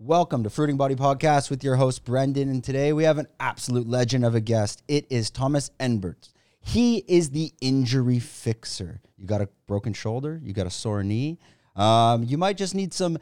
Welcome to Fruiting Body Podcast with your host Brendan, and today we have an absolute legend of a guest. It is Thomas Enberts. He is the injury fixer. You got a broken shoulder, you got a sore knee, um, you might just need some,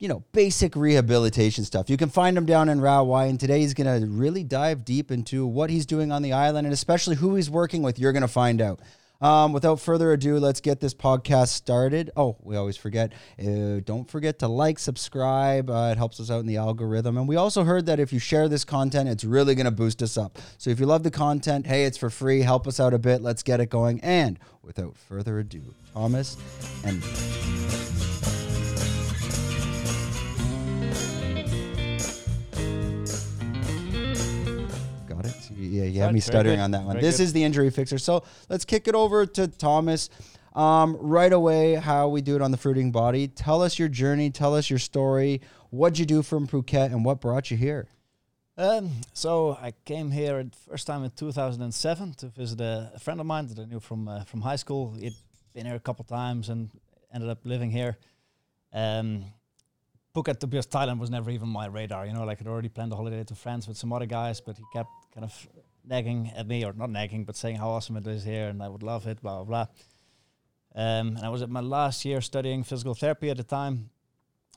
you know, basic rehabilitation stuff. You can find him down in Rawai, and today he's going to really dive deep into what he's doing on the island and especially who he's working with. You're going to find out. Um, without further ado, let's get this podcast started. Oh, we always forget. Uh, don't forget to like, subscribe. Uh, it helps us out in the algorithm. And we also heard that if you share this content, it's really going to boost us up. So if you love the content, hey, it's for free. Help us out a bit. Let's get it going. And without further ado, Thomas and. It? Yeah, you have Right, me stuttering on that one. very This good. is the injury fixer. So let's kick it over to Thomas. Um, right away, how we do it on the fruiting body. Tell us your journey. Tell us your story. What'd you do from Phuket and what brought you here? Um, so I came here at first time in 2007 to visit a, a friend of mine that I knew from uh, from high school. He'd been here a couple times and ended up living here. Um, Phuket, to be honest, Thailand was never even my radar. You know, like I'd already planned a holiday to France with some other guys, but he kept kind of nagging at me, or not nagging, but saying how awesome it is here and I would love it, blah blah blah. Um, and I was at my last year studying physical therapy at the time,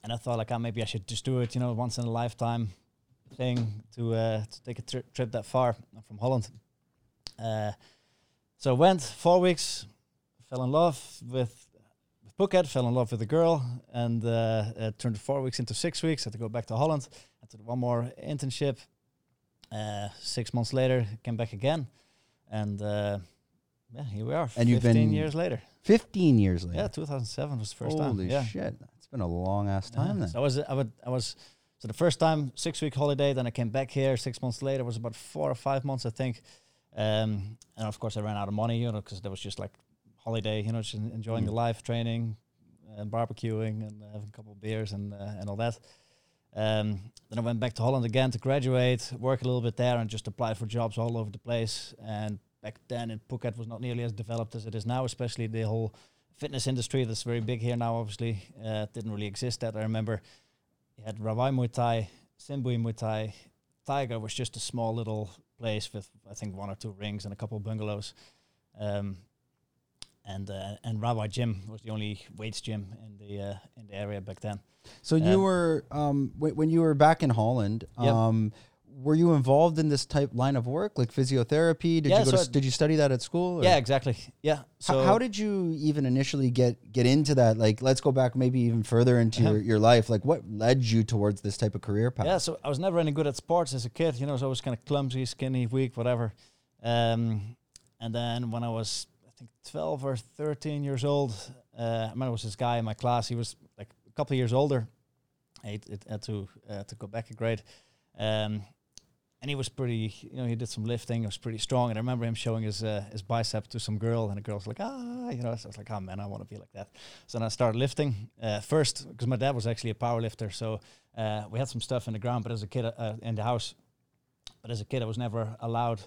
and I thought like, oh, maybe I should just do it. You know, once in a lifetime thing to uh, to take a tri- trip that far. From Holland. Uh, so I went four weeks, fell in love with, Phuket, fell in love with a girl, and uh, turned four weeks into six weeks. Had to go back to Holland. To do one more internship. Uh, six months later, came back again, and uh, yeah, here we are. And you've 15 been- years later. 15 years later. Yeah, 2007 was the first Holy time. Yeah. shit. It's been a long ass Yeah. time then. So I was, I would, I was, so the first time six week holiday, then I came back here six months later. was about four or five months, I think. Um, and of course, I ran out of money, you know, because there was just like holiday, you know, just en- enjoying the Mm. life, training, and barbecuing, and uh, having a couple of beers and uh, and all that. Um, then I went back to Holland again to graduate, work a little bit there, and just applied for jobs all over the place. And back then, in Phuket was not nearly as developed as it is now, especially the whole fitness industry that's very big here now. Obviously, uh, didn't really exist. That I remember, you had Rawai Muay Thai, Sinbi Muay Thai. Tiger was just a small little place with I think one or two rings and a couple of bungalows. Um, and uh, and Rawai Gym was the only weights gym in the uh, in the area back then. So you Um, were, um, when, when you were back in Holland, Yep. um, were you involved in this type line of work, like physiotherapy? Did Yeah, you go to, so s- did you study that at school? or- Yeah, exactly. Yeah. So how did you even initially get get into that? Like, let's go back maybe even further into Uh-huh. your, your life. Like, what led you towards this type of career path? Yeah, so I was never any good at sports as a kid. You know, I was always kind of clumsy, skinny, weak, whatever. Um, and then when I was, think, 12 or 13 years old, uh, I remember there was this guy in my class. He was like a couple of years older. I had, to uh, to go back a grade. Um, and he was pretty, you know, he did some lifting. He was pretty strong. And I remember him showing his uh, his bicep to some girl, and the girl was like, ah, you know. So I was like, oh man, I want to be like that. So then I started lifting uh, first because my dad was actually a power lifter. So uh, we had some stuff in the ground, but as a kid uh, in the house, but as a kid, I was never allowed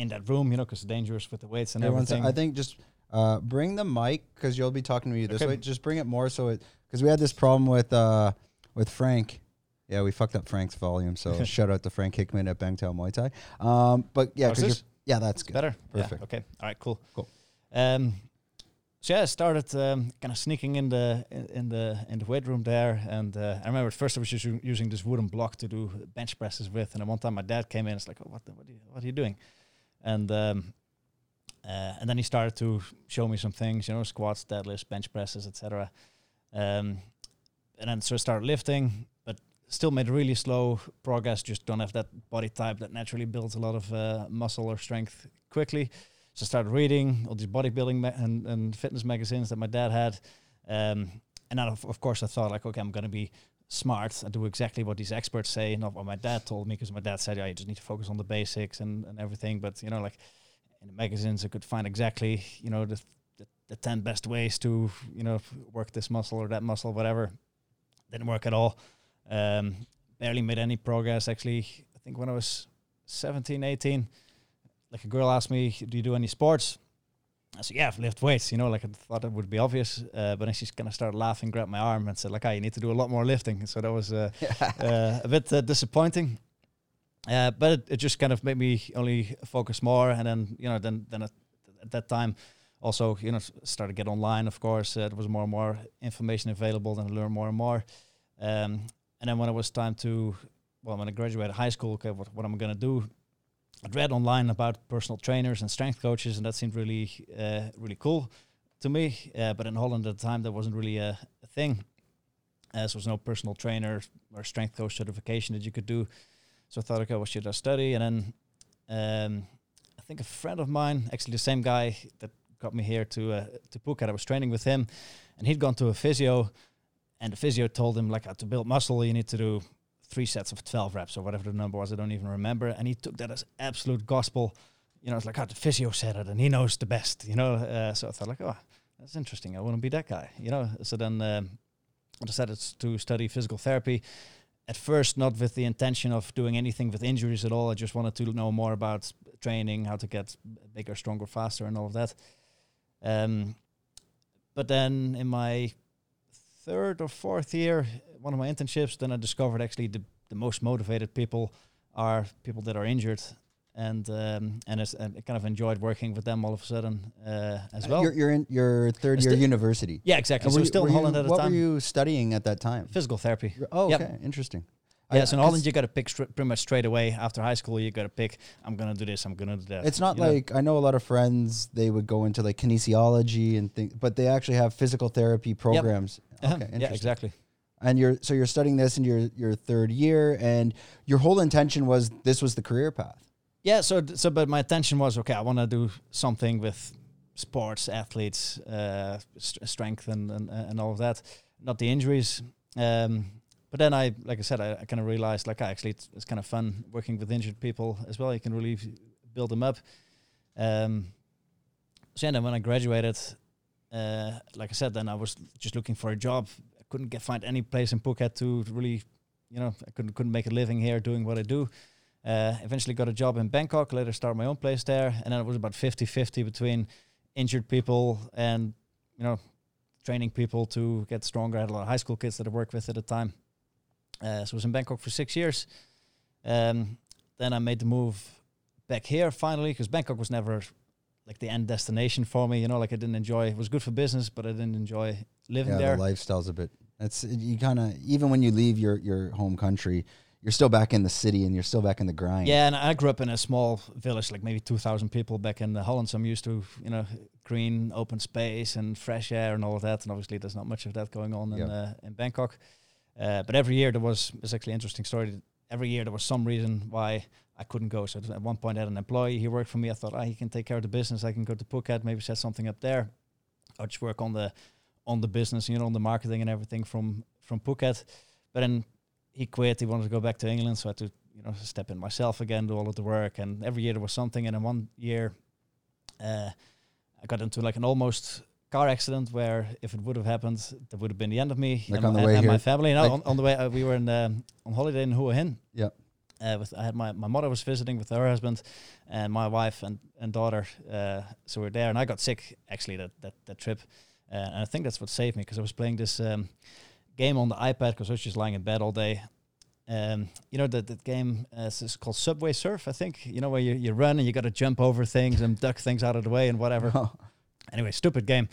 in that room, you know, because it's dangerous with the weights and Hey, one everything. I think just uh, bring the mic because you'll be talking to me this Okay. way. Just bring it more so it because we had this problem with uh, with Frank. Yeah, we fucked up Frank's volume. So shout out to Frank Hickman at Bangtao Muay Thai. Um, but yeah, because yeah, that's good. better. Perfect. Yeah, okay. All right. Cool. Cool. Um, so yeah, I started um, kind of sneaking in the in, in the in the weight room there, and uh, I remember at first I was just using this wooden block to do bench presses with, and then one time my dad came in, it's like, oh, what the, what, are you, what are you doing? And um, uh, and then he started to show me some things, you know, squats, deadlifts, bench presses, etc. Um, and then so I started lifting, but still made really slow progress. Just don't have that body type that naturally builds a lot of uh, muscle or strength quickly. So I started reading all these bodybuilding ma- and, and fitness magazines that my dad had. Um, and then, of, of course, I thought, like, okay, I'm going to be smart. I do exactly what these experts say, not what my dad told me, because my dad said, yeah, you just need to focus on the basics and, and everything. But, you know, like in the magazines, I could find exactly, you know, the, the, the 10 best ways to, you know, work this muscle or that muscle, whatever. Didn't work at all. Um, barely made any progress, actually. I think when I was 17, 18, like a girl asked me, do you do any sports? I said, yeah, I've lift weights, you know, like I thought it would be obvious. Uh, but then she's kind of started laughing, grabbed my arm and said like, ah, you need to do a lot more lifting. So that was uh, uh, a bit uh, disappointing. Uh, but it, it just kind of made me only focus more. And then, you know, then, then at, at that time, also, you know, started to get online, of course. Uh, there was more and more information available, then I learned more and more. Um, and then when it was time to, well, when I graduated high school, okay, what, what am I going to do? I'd read online about personal trainers and strength coaches, and that seemed really, uh, really cool to me. Uh, but in Holland at the time, that wasn't really a, a thing. As there was no personal trainer or strength coach certification that you could do. So I thought, okay, what should I study? And then um, I think a friend of mine, actually the same guy that got me here to uh, to Phuket, I was training with him, and he'd gone to a physio, and the physio told him like uh, to build muscle, you need to do three sets of 12 reps or whatever the number was. I don't even remember. And he took that as absolute gospel. You know, it's like, oh, the physio said it and he knows the best, you know. Uh, so I thought, like, oh, that's interesting. I want to be that guy, you know. So then um, I decided to study physical therapy. At first, not with the intention of doing anything with injuries at all. I just wanted to know more about training, how to get bigger, stronger, faster, and all of that. Um, but then in my third or fourth year, one of my internships, then I discovered actually the, the most motivated people are people that are injured. And um, and, it's, and I kind of enjoyed working with them all of a sudden uh, as well. You're, you're in your third year sti- university. yeah, exactly. And So were still were in Holland you- at the time. What were you studying at that time? Physical therapy. Oh, Yep. okay, interesting. Yeah, I- so in Holland you got to pick str- pretty much straight away after high school. You got to pick. I'm gonna do this. I'm gonna do that. It's not you know? like I know a lot of friends. They would go into like kinesiology and think, but they actually have physical therapy programs. Uh-huh. Okay, yeah, exactly. And you're so you're studying this in your your third year, and your whole intention was this was the career path. Yeah, so so but my intention was okay. I want to do something with sports, athletes, uh, st- strength, and, and and all of that. Not the injuries. Um, but then I, like I said, I, I kind of realized like ah, actually it's, it's kind of fun working with injured people as well. You can really build them up. Um, so yeah, then when I graduated, uh, like I said, then I was just looking for a job. I couldn't get find any place in Phuket to really, you know, I couldn't couldn't make a living here doing what I do. Uh, eventually got a job in Bangkok, later started my own place there. And then it was about 50-50 between injured people and, you know, training people to get stronger. I had a lot of high school kids that I worked with at the time. Uh, so I was in Bangkok for six years. Um, then I made the move back here finally because Bangkok was never like the end destination for me. You know, like I didn't enjoy. It was good for business, but I didn't enjoy living yeah, there. the lifestyle's a bit. It's you kind of even when you leave your your home country, you're still back in the city and you're still back in the grind. Yeah, and I grew up in a small village, like maybe two thousand people back in the Holland. So I'm used to you know green, open space, and fresh air, and all of that. And obviously, there's not much of that going on in uh, in Bangkok. Uh, but every year there was it's actually an interesting story. Every year there was some reason why I couldn't go. So at one point I had an employee. He worked for me. I thought, ah, he can take care of the business. I can go to Phuket, maybe set something up there. I'll just work on the on the business, you know, on the marketing and everything from from Phuket. But then he quit. He wanted to go back to England, so I had to you know step in myself again, do all of the work. And every year there was something. And in one year, uh, I got into like an almost car accident where if it would have happened, that would have been the end of me Like and, and- my family. No, Like- on, on the way uh, we were in um, on holiday in Hua Hin. Yep. Uh, with I had my my mother was visiting with her husband, and my wife and and daughter. Uh, so we are there, and I got sick actually that that that trip, uh, and I think that's what saved me because I was playing this um, game on the iPad because I was just lying in bed all day. Um, you know that that game uh, it's called Subway Surf, I think. You know where you, you run and you got to jump over things and duck things out of the way and whatever. Anyway, stupid game.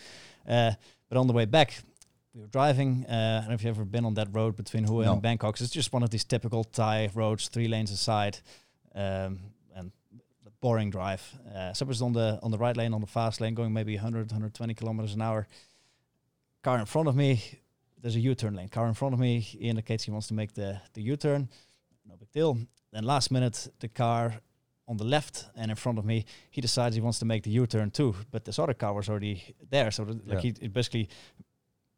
Uh, but on the way back, we were driving. Uh, I don't know if you've ever been on that road between Hua No. and Bangkok. 'cause It's just one of these typical Thai roads, three lanes aside, um, and boring drive. Uh, so it was on the on the right lane, on the fast lane, going maybe 100, 120 kilometers an hour. Car in front of me, there's a U-turn lane. Car in front of me, he indicates he wants to make the the U-turn. No big deal. Then last minute, the car on the left and in front of me, he decides he wants to make the U-turn too. But this other car was already there, so th- like he it basically,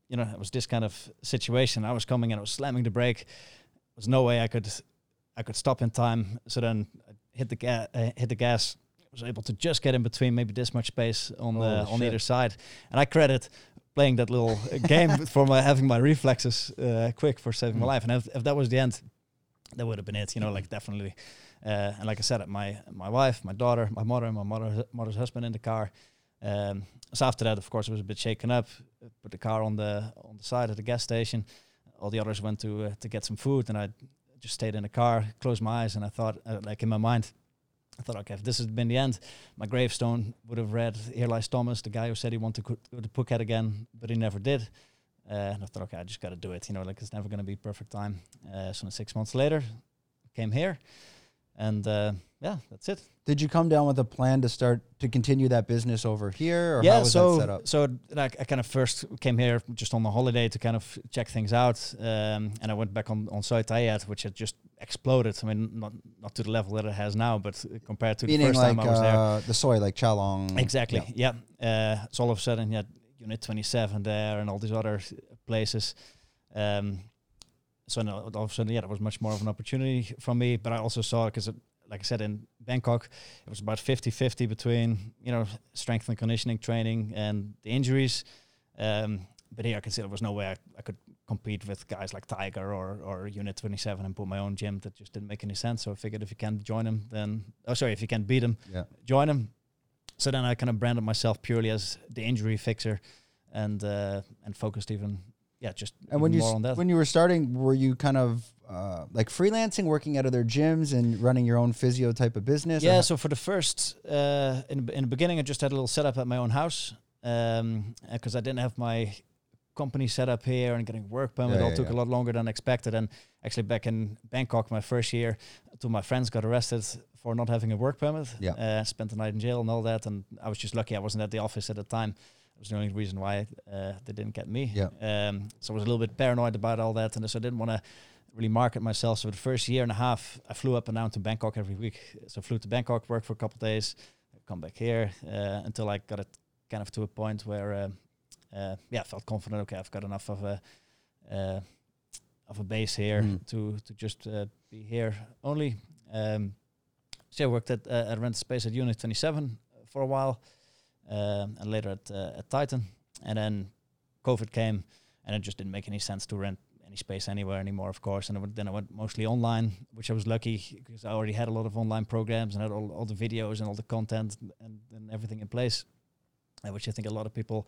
you know, it was this kind of situation. I was coming and I was slamming the brake. There was no way I could I could stop in time. So then I hit the gas, uh, hit the gas. Was able to just get in between, maybe this much space on the Holy on shit. either side. And I credit playing that little game for my having my reflexes uh, quick for saving my Mm. life. And if, if that was the end, that would have been it. You know, like definitely. Uh, and like I said, my my wife, my daughter, my mother, and my mother, mother's husband in the car. Um, so after that, of course, I was a bit shaken up. Put the car on the on the side at the gas station. All the others went to uh, to get some food, and I just stayed in the car, closed my eyes, and I thought, uh, like in my mind, I thought, okay, if this has been the end, my gravestone would have read, "Here lies Thomas, the guy who said he wanted to go to Phuket again, but he never did." Uh, and I thought, okay, I just got to do it. You know, like it's never going to be perfect time. Uh, so six months later, came here, and uh, yeah, that's it. Did you come down with a plan to start to continue that business over here, or yeah, how was so that set up? so like I kind of first came here just on the holiday to kind of check things out, um, and I went back on on Soi Ta-iad, which had just exploded. I mean, not not to the level that it has now, but compared to Meaning the first like time I was there, uh, the soy, like Chalong. exactly, yeah. Uh, so all of a sudden, you had Unit 27 there and all these other places. Um, so no, all of a sudden, yeah, that was much more of an opportunity for me. But I also saw because, like I said, in Bangkok, it was about 50-50 between you know strength and conditioning training and the injuries. Um, but here, I could see there was no way I, I could compete with guys like Tiger or or Unit 27 and put my own gym. That just didn't make any sense. So I figured if you can't join them, then oh sorry, if you can't beat them, Yeah. join them. So then I kind of branded myself purely as the injury fixer, and uh, and focused even yeah just And when you on that. when you were starting, were you kind of uh, like freelancing, working out of their gyms and running your own physio type of business? Yeah, so for the first, uh, in the- in the beginning, I just had a little setup at my own house because I didn't have my company set up here and getting work permit Yeah, all yeah, took yeah. a lot longer than expected. And actually, back in Bangkok, my first year, two of my friends got arrested for not having a work permit. Yeah. uh, spent the night in jail and all that. And I was just lucky I wasn't at the office at the time. Was the only reason why uh, they didn't get me. Yeah. Um, so I was a little bit paranoid about all that, and so I didn't want to really market myself. So the first year and a half, I flew up and down to Bangkok every week. So I flew to Bangkok, worked for a couple of days, come back here uh, until I got it kind of to a point where, uh, uh, yeah, I felt confident. Okay, I've got enough of a uh, of a base here Mm. to to just uh, be here only. Um, so I worked at uh, at Rent Space at Unit 27 for a while, um, and later at uh, at Titan, and then COVID came, and it just didn't make any sense to rent any space anywhere anymore, of course. And I went, then I went mostly online, which I was lucky because I already had a lot of online programs and had all, all the videos and all the content and, and everything in place, uh, which I think a lot of people,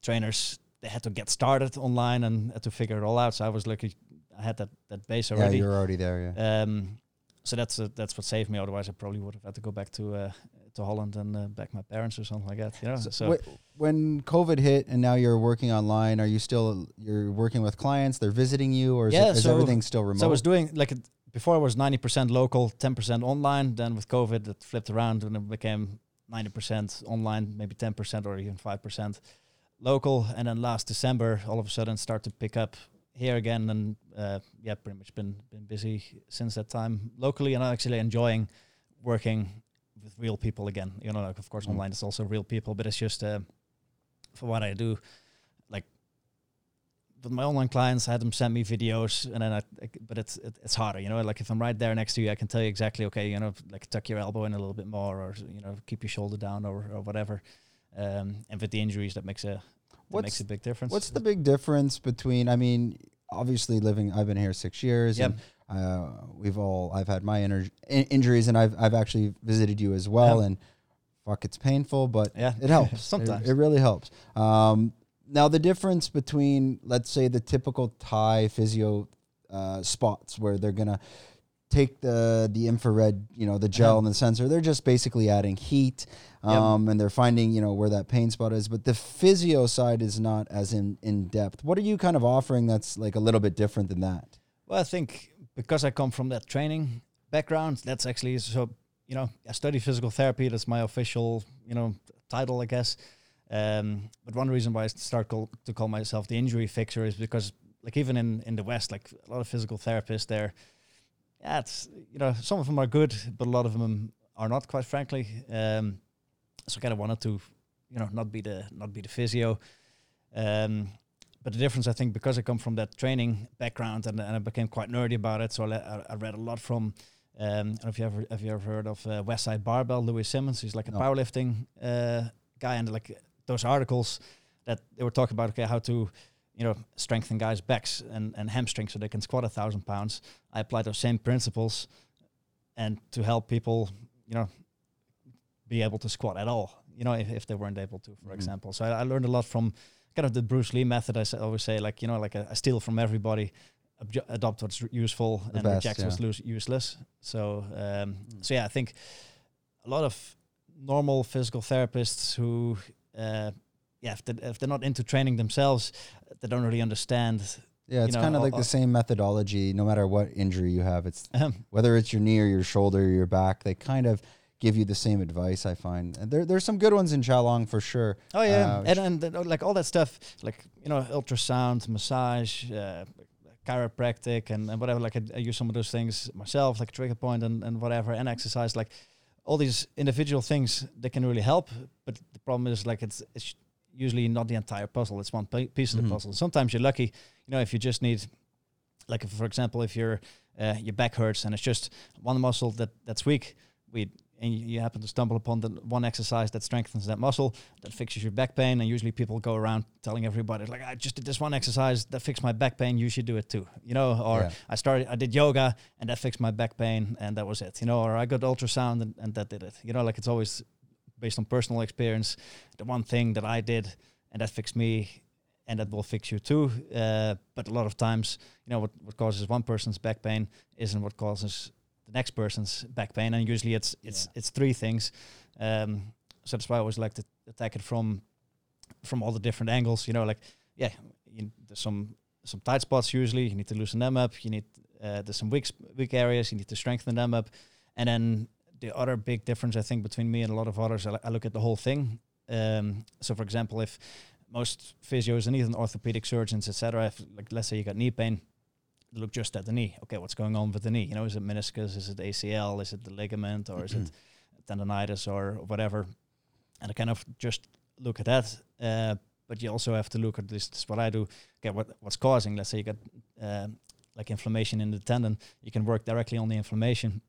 trainers, they had to get started online and had to figure it all out. So I was lucky I had that, that base already. yeah, you're already there. Yeah. Um, so that's uh, that's what saved me. Otherwise, I probably would have had to go back to uh, to Holland and uh, back my parents or something like that. You know. So So, wh- when COVID hit and now you're working online, are you still you're working with clients? They're visiting you, or is, Yeah, it, is so- everything still remote? so I was doing like before. I was ninety percent local, ten percent online. Then with COVID, it flipped around and it became ninety percent online, maybe ten percent or even five percent local. And then last December, all of a sudden, start to pick up here again. And uh, yeah, pretty much been been busy since that time locally, and I'm actually enjoying working with real people again. You know, like of course Mm. online is also real people, but it's just uh, for what I do, like with my online clients, I had them send me videos, and then I, I but it's it, it's harder, you know. Like if I'm right there next to you, I can tell you exactly, okay, you know, like tuck your elbow in a little bit more, or you know, keep your shoulder down, or or whatever. Um, and with the injuries, that makes a that makes a big difference. What's the big difference between? I mean, obviously, living. I've been here six years. Yep. And, uh, we've all. I've had my inner in- injuries, and I've I've actually visited you as well. Yeah. And fuck, it's painful, but yeah, it helps It- sometimes. It, really helps. Um, now the difference between, let's say, the typical Thai physio uh, spots where they're gonna take the the infrared, you know, the gel Uh-huh. and the sensor. They're just basically adding heat, Yep. um, and they're finding, you know, where that pain spot is. But the physio side is not as in in depth. What are you kind of offering that's like a little bit different than that? Well, I think because I come from that training background, that's actually so. You know, I study physical therapy. That's my official, you know, title, I guess. Um, but one reason why I start call, to call myself the injury fixer is because, like, even in in the West, like a lot of physical therapists, there, yeah, it's you know, some of them are good, but a lot of them are not, quite frankly. Um, so I kind of wanted to, you know, not be the not be the physio. Um, but the difference, I think, because I come from that training background and, and I became quite nerdy about it, so I, le- I- read a lot from. Um, I don't know if you ever have you ever heard of uh, Westside Barbell, Louie Simmons. He's like a No. powerlifting uh, guy, and like those articles that they were talking about, okay, how to, you know, strengthen guys' backs and, and hamstrings so they can squat a thousand pounds. I applied those same principles, and to help people, you know, be able to squat at all. You know, if, if they weren't able to, for Mhm. example. So I, I learned a lot from kind of the Bruce Lee method. I always say, like you know, like I, steal from everybody, adopt what's useful, The and best, reject what's yeah. lose- useless. So um, Mm. so yeah, I think a lot of normal physical therapists who uh, yeah, if, they, if they're not into training themselves, they don't really understand. Yeah, it's know, kind of like the same methodology no matter what injury you have. It's Um, whether it's your knee or your shoulder or your back, they kind of give you the same advice, I find. And there, there's some good ones in Chalong for sure. Oh yeah, Uh, and and like all that stuff, like you know, ultrasound, massage, uh, chiropractic, and, and whatever. Like I, I use some of those things myself, like trigger point and and whatever, and exercise. Like all these individual things, they can really help. But the problem is, like it's it's usually not the entire puzzle. It's one pi- piece of Mhm. the puzzle. Sometimes you're lucky, you know, if you just need, like if, for example, if your uh, your back hurts and it's just one muscle that that's weak, we and you, you happen to stumble upon the one exercise that strengthens that muscle that fixes your back pain. And usually people go around telling everybody like, I just did this one exercise that fixed my back pain. You should do it too, you know. Or Yeah. I started, I did yoga and that fixed my back pain and that was it, you know. Or I got ultrasound and, and that did it, you know. Like it's always based on personal experience. The one thing that I did and that fixed me and that will fix you too. Uh, but a lot of times, you know, what, what causes one person's back pain isn't what causes the next person's back pain, and usually it's it's Yeah. it's three things. Um, so that's why I always like to attack it from from all the different angles. You know, like yeah, you, there's some some tight spots usually. You need to loosen them up. You need uh, there's some weak weak areas. You need to strengthen them up, and then the other big difference I think between me and a lot of others, I, I look at the whole thing. Um, so for example, if most physios and even orthopedic surgeons, etc., if like let's say you got knee pain, look just at the knee. Okay, what's going on with the knee? You know, is it meniscus? Is it ACL? Is it the ligament? Or is it tendonitis or whatever? And I kind of just look at that. Uh, but you also have to look at this. This is what I do. Okay, what what's causing? Let's say you got um, like inflammation in the tendon. You can work directly on the inflammation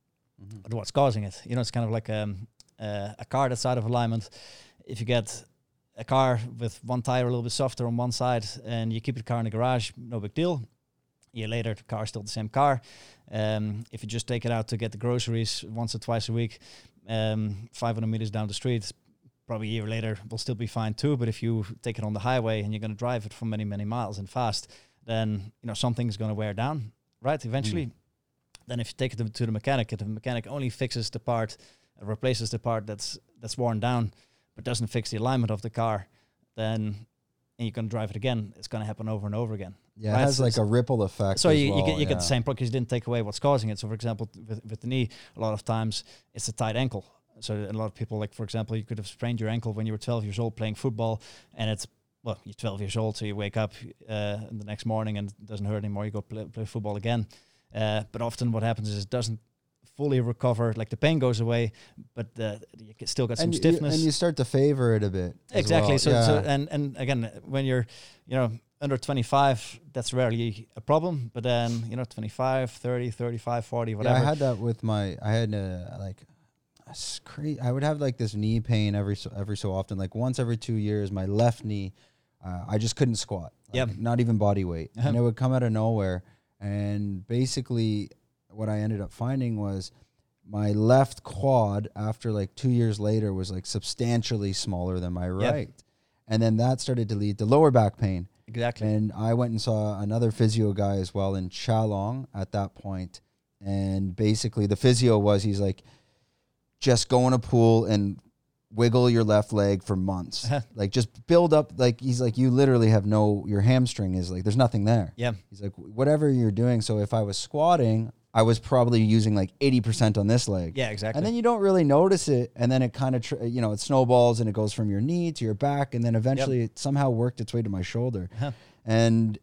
Mhm. but what's causing it. You know, it's kind of like um, uh, a car that's out of alignment. If you get a car with one tire a little bit softer on one side and you keep the car in the garage, no big deal. Year later, the car's still the same car. Um, if you just take it out to get the groceries once or twice a week, um, 500 meters down the street, probably a year later will still be fine too. But if you take it on the highway and you're going to drive it for many, many miles and fast, then you know something's going to wear down, right? Eventually. Then if you take it to, the mechanic, and the mechanic only fixes the part, uh, replaces the part that's that's worn down, but doesn't fix the alignment of the car, then and you're going to drive it again. It's going to happen over and over again. Yeah, it has like a ripple effect. So you, you get you get the same problem because you didn't take away what's causing it. So for example, with with the knee, a lot of times it's a tight ankle. So a lot of people, like for example, you could have sprained your ankle when you were 12 years old playing football, and it's well, you're 12 years old, so you wake up uh, the next morning and it doesn't hurt anymore. You go play, play football again. Uh, but often what happens is it doesn't fully recover. Like the pain goes away, but uh, you still got some and, you- stiffness. and you start to favor it a bit. Exactly. well. So, yeah. so and and again, when you're you know under 25, that's rarely a problem. But then you know 25, 30, 35, 40, Yeah, whatever. I had that with my. I had uh, like, it's crazy. I would have like this knee pain every so every so often, like once every two years. My left knee, uh, I just couldn't squat. Like, Yep. Not even body weight, Uh-huh. and it would come out of nowhere. And basically, what I ended up finding was my left quad after like two years later was like substantially smaller than my Yep. right, and then that started to lead to lower back pain. Exactly. And I went and saw another physio guy as well in Chalong at that point. And basically, the physio was he's like, just go in a pool and wiggle your left leg for months. like, just build up. Like, he's like, you literally have no, your hamstring is like, there's nothing there. yeah. He's like, whatever you're doing. So if I was squatting, I was probably using like 80% on this leg. Yeah. Exactly. And then you don't really notice it, and then it kind of, tr- you know, it snowballs and it goes from your knee to your back, and then eventually it somehow worked its way to my shoulder. Huh. And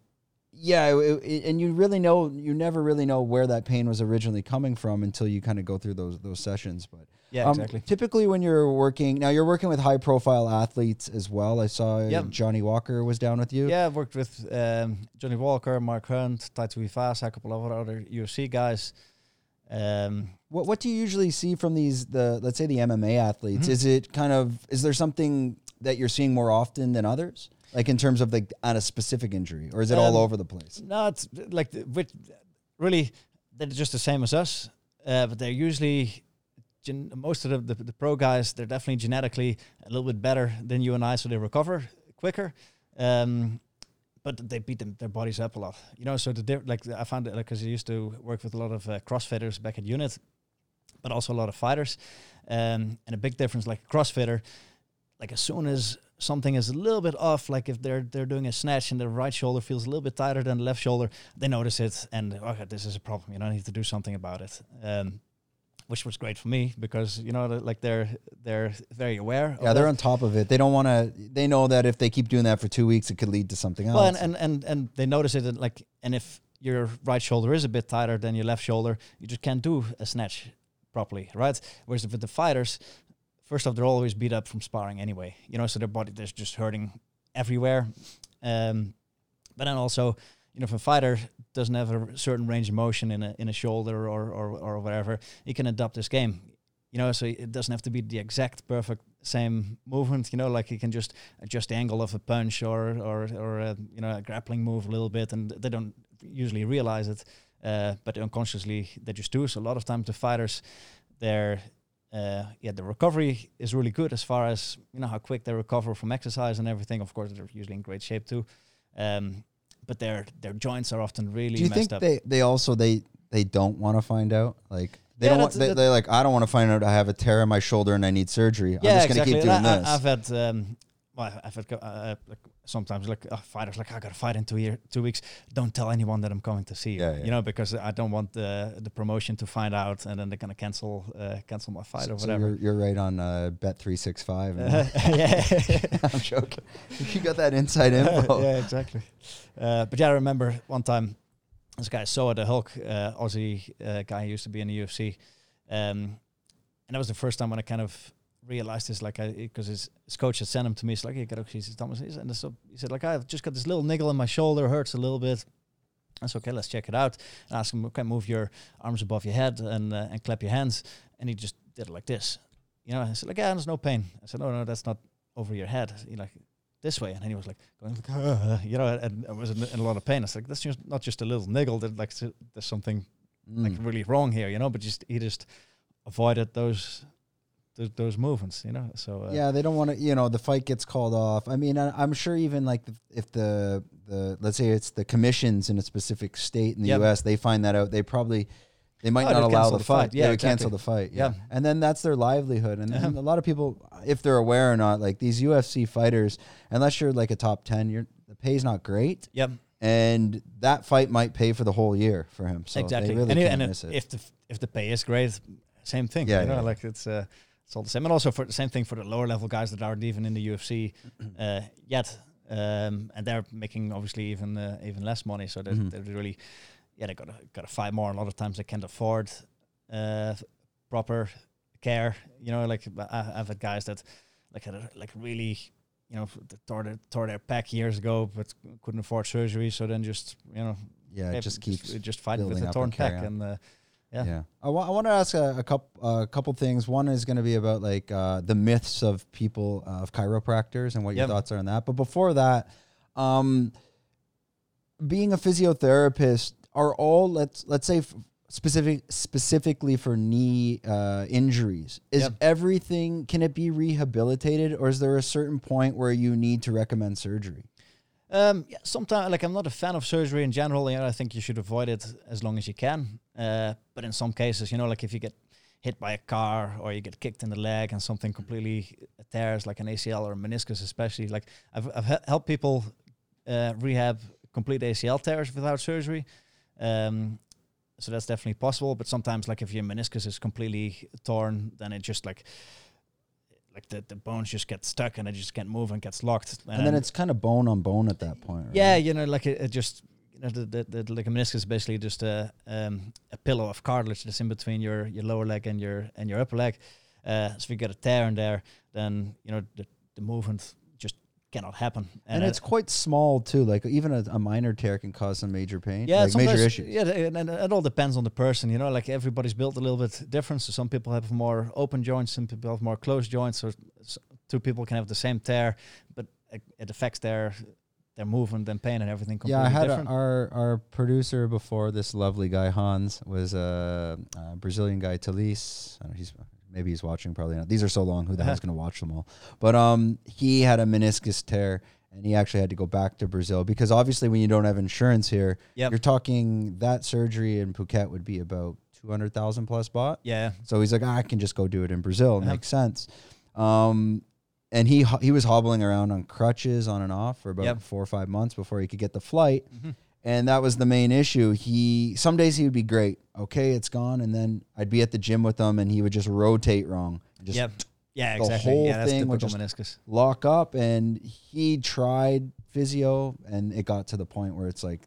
yeah, it, it- and you really know, you never really know where that pain was originally coming from until you kind of go through those those sessions. But yeah. um, Exactly. typically, when you're working, now you're working with high profile athletes as well. I saw Yep. Johnny Walker was down with you. Yeah, I've worked with um, Johnny Walker, Mark Hunt, Tai Tuivasa, a couple of other UFC guys. Um, What what do you usually see from these the let's say the MMA athletes? Mhm. Is it kind of is there something that you're seeing more often than others? Like in terms of like on a specific injury, or is it all Um, over the place? No, it's like with really they're just the same as us, uh, but they're usually gen- most of the, the the pro guys they're definitely genetically a little bit better than you and I, so they recover quicker. Um, but they beat them, their bodies up a lot, you know. So the diff- like I found it because I used to work with a lot of uh, CrossFitters back at Unit, but also a lot of fighters. Um, and a big difference, like a CrossFitter, like as soon as something is a little bit off, like if they're they're doing a snatch and the right shoulder feels a little bit tighter than the left shoulder, they notice it and okay, this is a problem. You know, I need to do something about it. Um, which was great for me because you know, like they're they're very aware. of Yeah, they're that. on top of it. They don't want to. They know that if they keep doing that for two weeks, it could lead to something else. Well, and, and and and they notice it, and like, and if your right shoulder is a bit tighter than your left shoulder, you just can't do a snatch properly, right? Whereas with the fighters, first off, they're always beat up from sparring anyway, you know, so their body is just hurting everywhere. Um, but then also, you know, if a fighter doesn't have a certain range of motion in a in a shoulder or or or whatever, he can adapt his game. You know, so it doesn't have to be the exact perfect same movement. You know, like he can just adjust the angle of a punch or or or a, you know a grappling move a little bit, and they don't usually realize it, uh, but unconsciously they just do. So a lot of times the fighters, their uh, yeah, the recovery is really good as far as you know how quick they recover from exercise and everything. Of course, they're usually in great shape too, um, but their their joints are often really do you messed think up. they they also they they don't want to find out? Like they Yeah, don't want. They, like, I don't want to find out I have a tear in my shoulder and I need surgery. I'm yeah, just gonna exactly. keep doing I, this. I've had um, well, I've had uh, like sometimes like uh, fighters like I got to fight in two year two weeks. Don't tell anyone that I'm coming to see you. Yeah, yeah. You know, because I don't want the the promotion to find out and then they're gonna cancel uh, cancel my fight so or so whatever. you're, you're right on uh, Bet three six five. Yeah. I'm joking. You got that inside info. yeah, exactly. Uh, but yeah, I remember one time this guy Soa the Hulk uh, Aussie uh, guy who used to be in the UFC, um, and that was the first time when I kind of realized this. Like, I because his, his coach had sent him to me. He's like, "Hey, get He says, Thomas," said, and so he said, "Like, I've just got this little niggle in my shoulder, hurts a little bit." I said, "Okay, let's check it out." And ask him, "Okay, move your arms above your head and uh, and clap your hands." And he just did it like this. You know, I said, "Like, yeah, there's no pain." I said, "No, no, that's not over your head." He like this way, and then he was like going, like, "Uh," you know, and I was in, in a lot of pain. I was like, "That's just not just a little niggle. That like there's something like Mm. really wrong here, you know." But just he just avoided those those, those movements, you know. So uh, yeah, they don't want to. You know, the fight gets called off. I mean, I, I'm sure even like if, the the let's say it's the commissions in a specific state in the Yep. U.S. They find that out. They probably they might Oh, not allow the, the fight. fight. Yeah, they would cancel the fight. Yeah. Yeah. and then that's their livelihood. And, a lot of people, if they're aware or not, like these UFC fighters, unless you're like a top ten, you're the pay's not great, Yep, and that fight might pay for the whole year for him. So exactly. They really and can't and miss if, it. if the if the pay is great, same thing. Yeah, you know, yeah. like it's uh, it's all the same. And also for the same thing for the lower level guys that aren't even in the UFC uh, yet, um, and they're making obviously even uh, even less money. So they're, Mhm. they're really yeah they gotta gotta fight more. And A lot of times they can't afford uh, proper care. You know, like I, I've had guys that like had a, like really. You know, tore their, tore their pec years ago, but couldn't afford surgery. So then just you know, yeah, it just keeps just fighting with a torn pec, and uh, Yeah. Yeah. I want to ask a, a couple a couple things. One is going to be about like uh, the myths of people uh, of chiropractors and what your Yep. thoughts are on that. But before that, um, being a physiotherapist, are all let's let's say f- specific specifically for knee uh, injuries is Yep. everything can it be rehabilitated or is there a certain point where you need to recommend surgery? Um, yeah, sometimes like I'm not a fan of surgery in general. You know, I think you should avoid it as long as you can. Uh, but in some cases, you know, like if you get hit by a car or you get kicked in the leg and something completely tears, like an ACL or a meniscus, especially. Like I've I've he- helped people uh, rehab complete ACL tears without surgery. Um, so that's definitely possible. But sometimes, like if your meniscus is completely torn, then it just like like the, the bones just get stuck and it just can't move and gets locked. And, then it's kind of bone on bone at that point. right? Yeah, you know, like it, it just you know, the, the, the like a meniscus is basically just a um, a pillow of cartilage that's in between your, your lower leg and your and your upper leg. Uh, so if you get a tear in there, then you know the, the movement cannot happen. And, uh, it's quite small too. Like even a, a minor tear can cause some major pain. yeah, like major issues. Yeah, and, and it all depends on the person. You know, like everybody's built a little bit different. So some people have more open joints, some people have more closed joints. Or s- two people can have the same tear, but it, it affects their their movement and pain and everything completely Yeah, I had a, our our producer before this lovely guy Hans was a, a Brazilian guy Talise. I don't know, he's maybe he's watching. Probably not. These are so long. Who the hell's going to watch them all? But um, he had a meniscus tear, and he actually had to go back to Brazil because obviously, when you don't have insurance here, Yep. you're talking that surgery in Phuket would be about two hundred thousand plus baht. Yeah. So he's like, "Ah, I can just go do it in Brazil. It Uh-huh. makes sense. Um, and he he was hobbling around on crutches on and off for about Yep. four or five months before he could get the flight. Mhm. And that was the main issue. He some days he would be great. Okay, it's gone, and then I'd be at the gym with him, and he would just rotate wrong, just yep. Yeah, the exactly. whole yeah, that's thing would typical meniscus. lock up. And he tried physio, and it got to the point where it's like,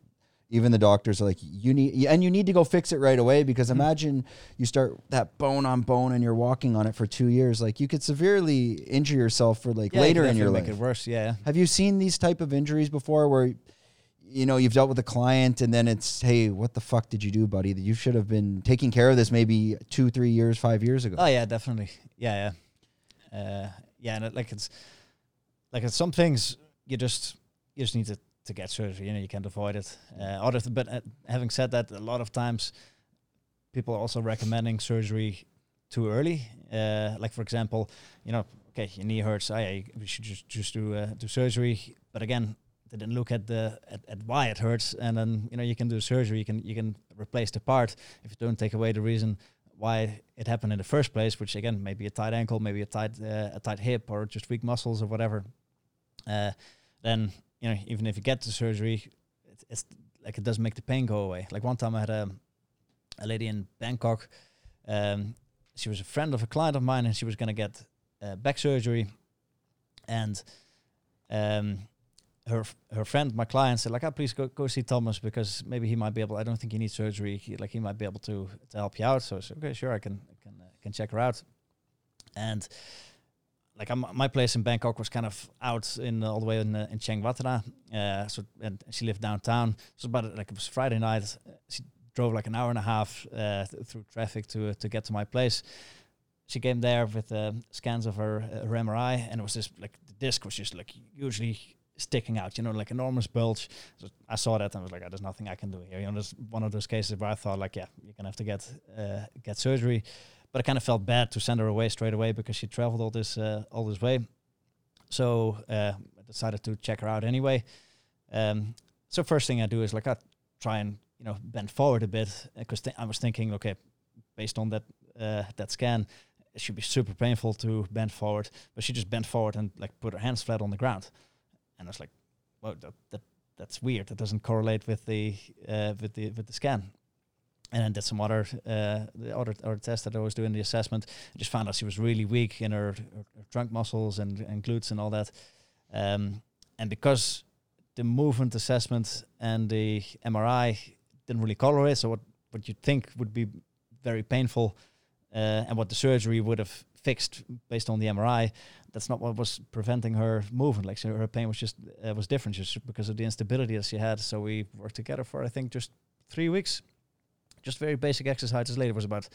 even the doctors are like, you need, and you need to go fix it right away because Mm-hmm. imagine you start that bone on bone, and you're walking on it for two years. Like you could severely injure yourself for like Yeah, later can in your definitely life. make it worse. Yeah. Have you seen these type of injuries before where you know you've dealt with a client and then it's hey what the fuck did you do buddy that you should have been taking care of this maybe two three years five years ago Oh yeah, definitely. Yeah, yeah, uh, yeah. And it, like it's like it's some things you just you just need to, to get surgery. You know, you can't avoid it. Uh, other th- but uh, having said that, a lot of times people are also recommending surgery too early. Uh, like for example, you know, okay, your knee hurts. Oh, yeah, you- we should just just do uh, do surgery. But again, they didn't look at the at, at why it hurts, and then you know you can do surgery. You can you can replace the part if you don't take away the reason why it happened in the first place, which again maybe a tight ankle, maybe a tight uh, a tight hip, or just weak muscles or whatever. Uh, then you know even if you get the surgery, it's, it's like it doesn't make the pain go away. Like one time I had a a lady in Bangkok. Um, she was a friend of a client of mine, and she was going to get uh, back surgery, and um, her her friend, my client, said like, "Ah, please go go see Thomas because maybe he might be able. I don't think he needs surgery. He, like he might be able to to help you out." So I said, "Okay, sure, I can I can uh, can check her out." And like I'm, my place in Bangkok was kind of out in uh, all the way in uh, in Chaeng Watthana. Uh, so and she lived downtown. So about like it was Friday night. She drove like an hour and a half uh, th- through traffic to to get to my place. She came there with uh, scans of her, uh, her MRI, and it was just like the disc was just like hugely sticking out, you know, like enormous bulge. So I saw that and I was like, oh, "There's nothing I can do here." You know, there's one of those cases where I thought like, "Yeah, you're gonna have to get uh, get surgery," but I kind of felt bad to send her away straight away because she traveled all this uh, all this way. So uh, I decided to check her out anyway. Um, so first thing I do is like I try and you know bend forward a bit because th- I was thinking, okay, based on that uh, that scan, it should be super painful to bend forward. But she just bent forward and like put her hands flat on the ground, and I was like, well, that, that that's weird. That doesn't correlate with the uh, with the with the scan. And then did some other uh, the other other tests that I was doing the assessment. I just found out she was really weak in her, her, her trunk muscles and, and glutes and all that. Um, and because the movement assessment and the MRI didn't really color it, so what what you'd think would be very painful uh, and what the surgery would have fixed based on the MRI, that's not what was preventing her movement. Like so her pain was just uh, was different just because of the instability that she had. So we worked together for I think just three weeks, just very basic exercises. Later was about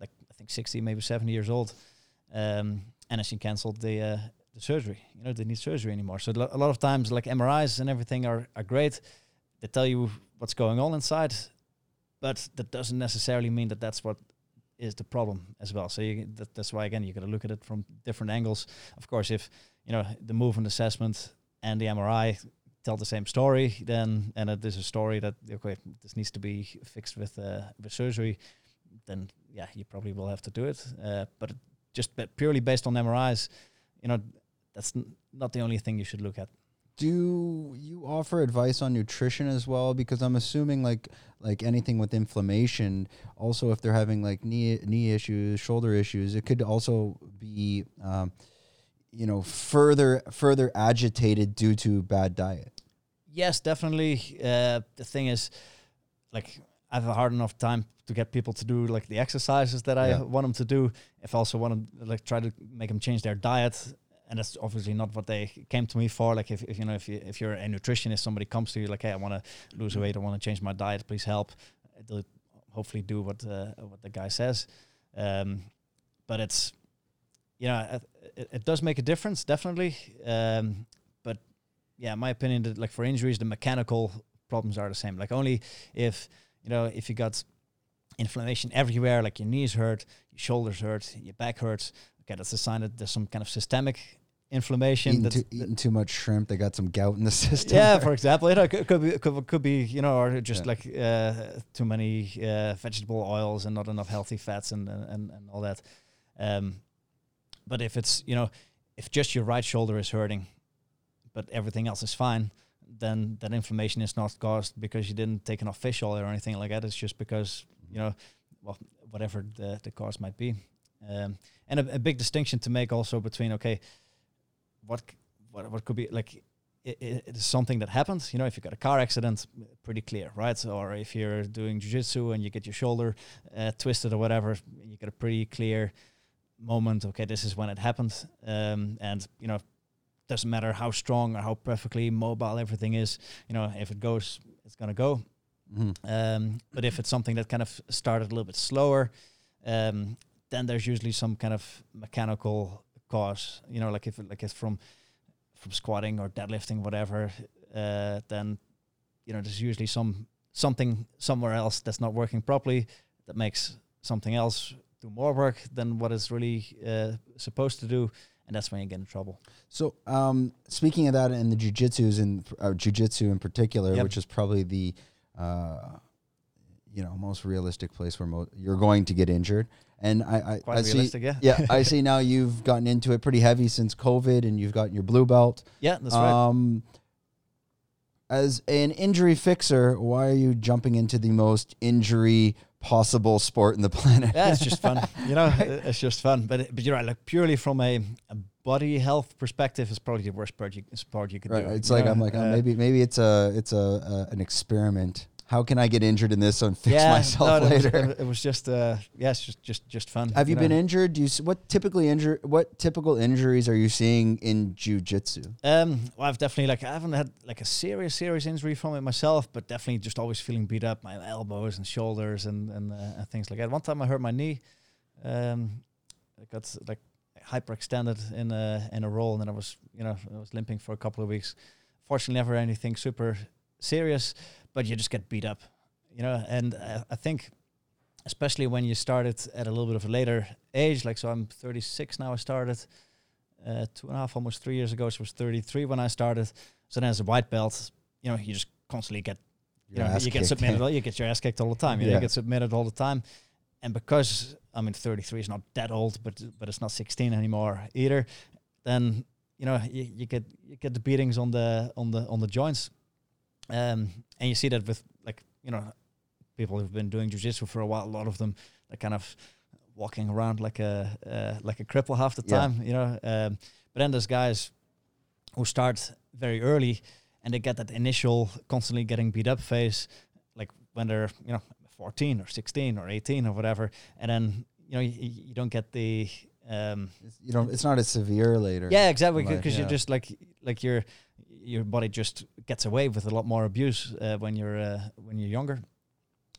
like I think sixty, maybe seventy years old, um, and she cancelled the. Uh, the surgery, you know, they need surgery anymore. So a lot of times, like MRIs and everything are, are great. They tell you what's going on inside, but that doesn't necessarily mean that that's what is the problem as well. So you, that, that's why again you got to look at it from different angles. Of course, if you know the movement assessment and the MRI tell the same story, then and is a story that okay this needs to be fixed with uh, with surgery, then yeah you probably will have to do it. Uh, but just purely based on MRIs, you know that's n- not the only thing you should look at. Do you offer advice on nutrition as well because i'm assuming like like anything with inflammation also if they're having like knee knee issues shoulder issues it could also be um, you know further further agitated due to bad diet Yes, definitely. Uh, the thing is, like, I have a hard enough time to get people to do like the exercises that I Yeah. want them to do. If I also want to like try to make them change their diet, and that's obviously not what they came to me for. Like, if, if you know, if you if you're a nutritionist, somebody comes to you like, hey, I want to lose weight, I want to change my diet, please help. They'll hopefully do what uh, what the guy says. Um, but it's you know it, it, it does make a difference definitely. Um, but yeah, my opinion, that like for injuries, the mechanical problems are the same. Like only if you know if you got inflammation everywhere, like your knees hurt, your shoulders hurt, your back hurts. Okay, that's a sign that there's some kind of systemic inflammation. Eating, that's- too, eating too much shrimp, they got some gout in the system. yeah, for example, you know, it could, could be could, could be you know, or just Yeah. like uh, too many uh, vegetable oils and not enough healthy fats and and, and all that. Um, but if it's you know, if just your right shoulder is hurting, but everything else is fine, then that inflammation is not caused because you didn't take enough fish oil or anything like that. It's just because you know, well, whatever the the cause might be. Um, and a, a big distinction to make also between okay, what what what could be like i- i- it is something that happens. You know, if you got a car accident, pretty clear, right? So, or if you're doing jujitsu and you get your shoulder uh, twisted or whatever, you get a pretty clear moment. Okay, this is when it happened, um, and you know, doesn't matter how strong or how perfectly mobile everything is. You know, if it goes, it's gonna go. Mhm. Um, but if it's something that kind of started a little bit slower, um, then there's usually some kind of mechanical cause. You know, like if like it's from from squatting or deadlifting, whatever. Uh, then you know there's usually some something somewhere else that's not working properly that makes something else do more work than what it's really uh, supposed to do, and that's when you get in trouble. So, um, speaking of that, and the jujitsu's in uh, jujitsu in particular, Yep. which is probably the, uh, you know, most realistic place where mo- you're going to get injured. And I, I, Quite I see, yeah. yeah, I see now you've gotten into it pretty heavy since COVID, and you've gotten your blue belt. Yeah, that's right. Um, as an injury fixer, why are you jumping into the most injury possible sport in the planet? yeah, it's just fun. You know, it's just fun. But it- but you're right. Like purely from a, a body health perspective, it's probably the worst sport you sport you could Right. do. It's you like know? I'm like oh, Uh, maybe maybe it's a it's a, a an experiment. How can I get injured in this and fix myself no, it was- later? it, was just uh, yeah, it's just just just fun. Have you been know. injured? Do you what typically injure what typical injuries are you seeing in jujitsu? Um, well, I've definitely like I haven't had like a serious serious injury from it myself, but definitely just always feeling beat up, my elbows and shoulders and and, uh, and things like that. One time I hurt my knee. Um, I got like hyperextended in a in a roll, and then I was you know I was limping for a couple of weeks. Fortunately, never anything super serious, but you just get beat up, you know. And uh, I think, especially when you started at a little bit of a later age, like so, I'm 36 now. I started uh, two and a half, almost three years ago. So I was 33 when I started. So then as a white belt, you know, you just constantly get, you know, you get submitted. all- You get your ass kicked all the time. You, know, you get submitted all the time. And because I mean, 33 is not that old, but but it's not 16 anymore either. Then you know you, you get you get the beatings on the on the on the joints, um, and you see that with like you know people who've been doing jujitsu for a while. A lot of them are kind of walking around like a uh, like a cripple half the Yeah. time, you know. Um, but then there's guys who start very early and they get that initial constantly getting beat up phase, like when they're you know 14 or 16 or 18 or whatever, and then you know you, you don't get the um, you don't. It's not as severe later. yeah exactly because yeah. you're just like like your your body just gets away with a lot more abuse uh, when you're uh, when you're younger.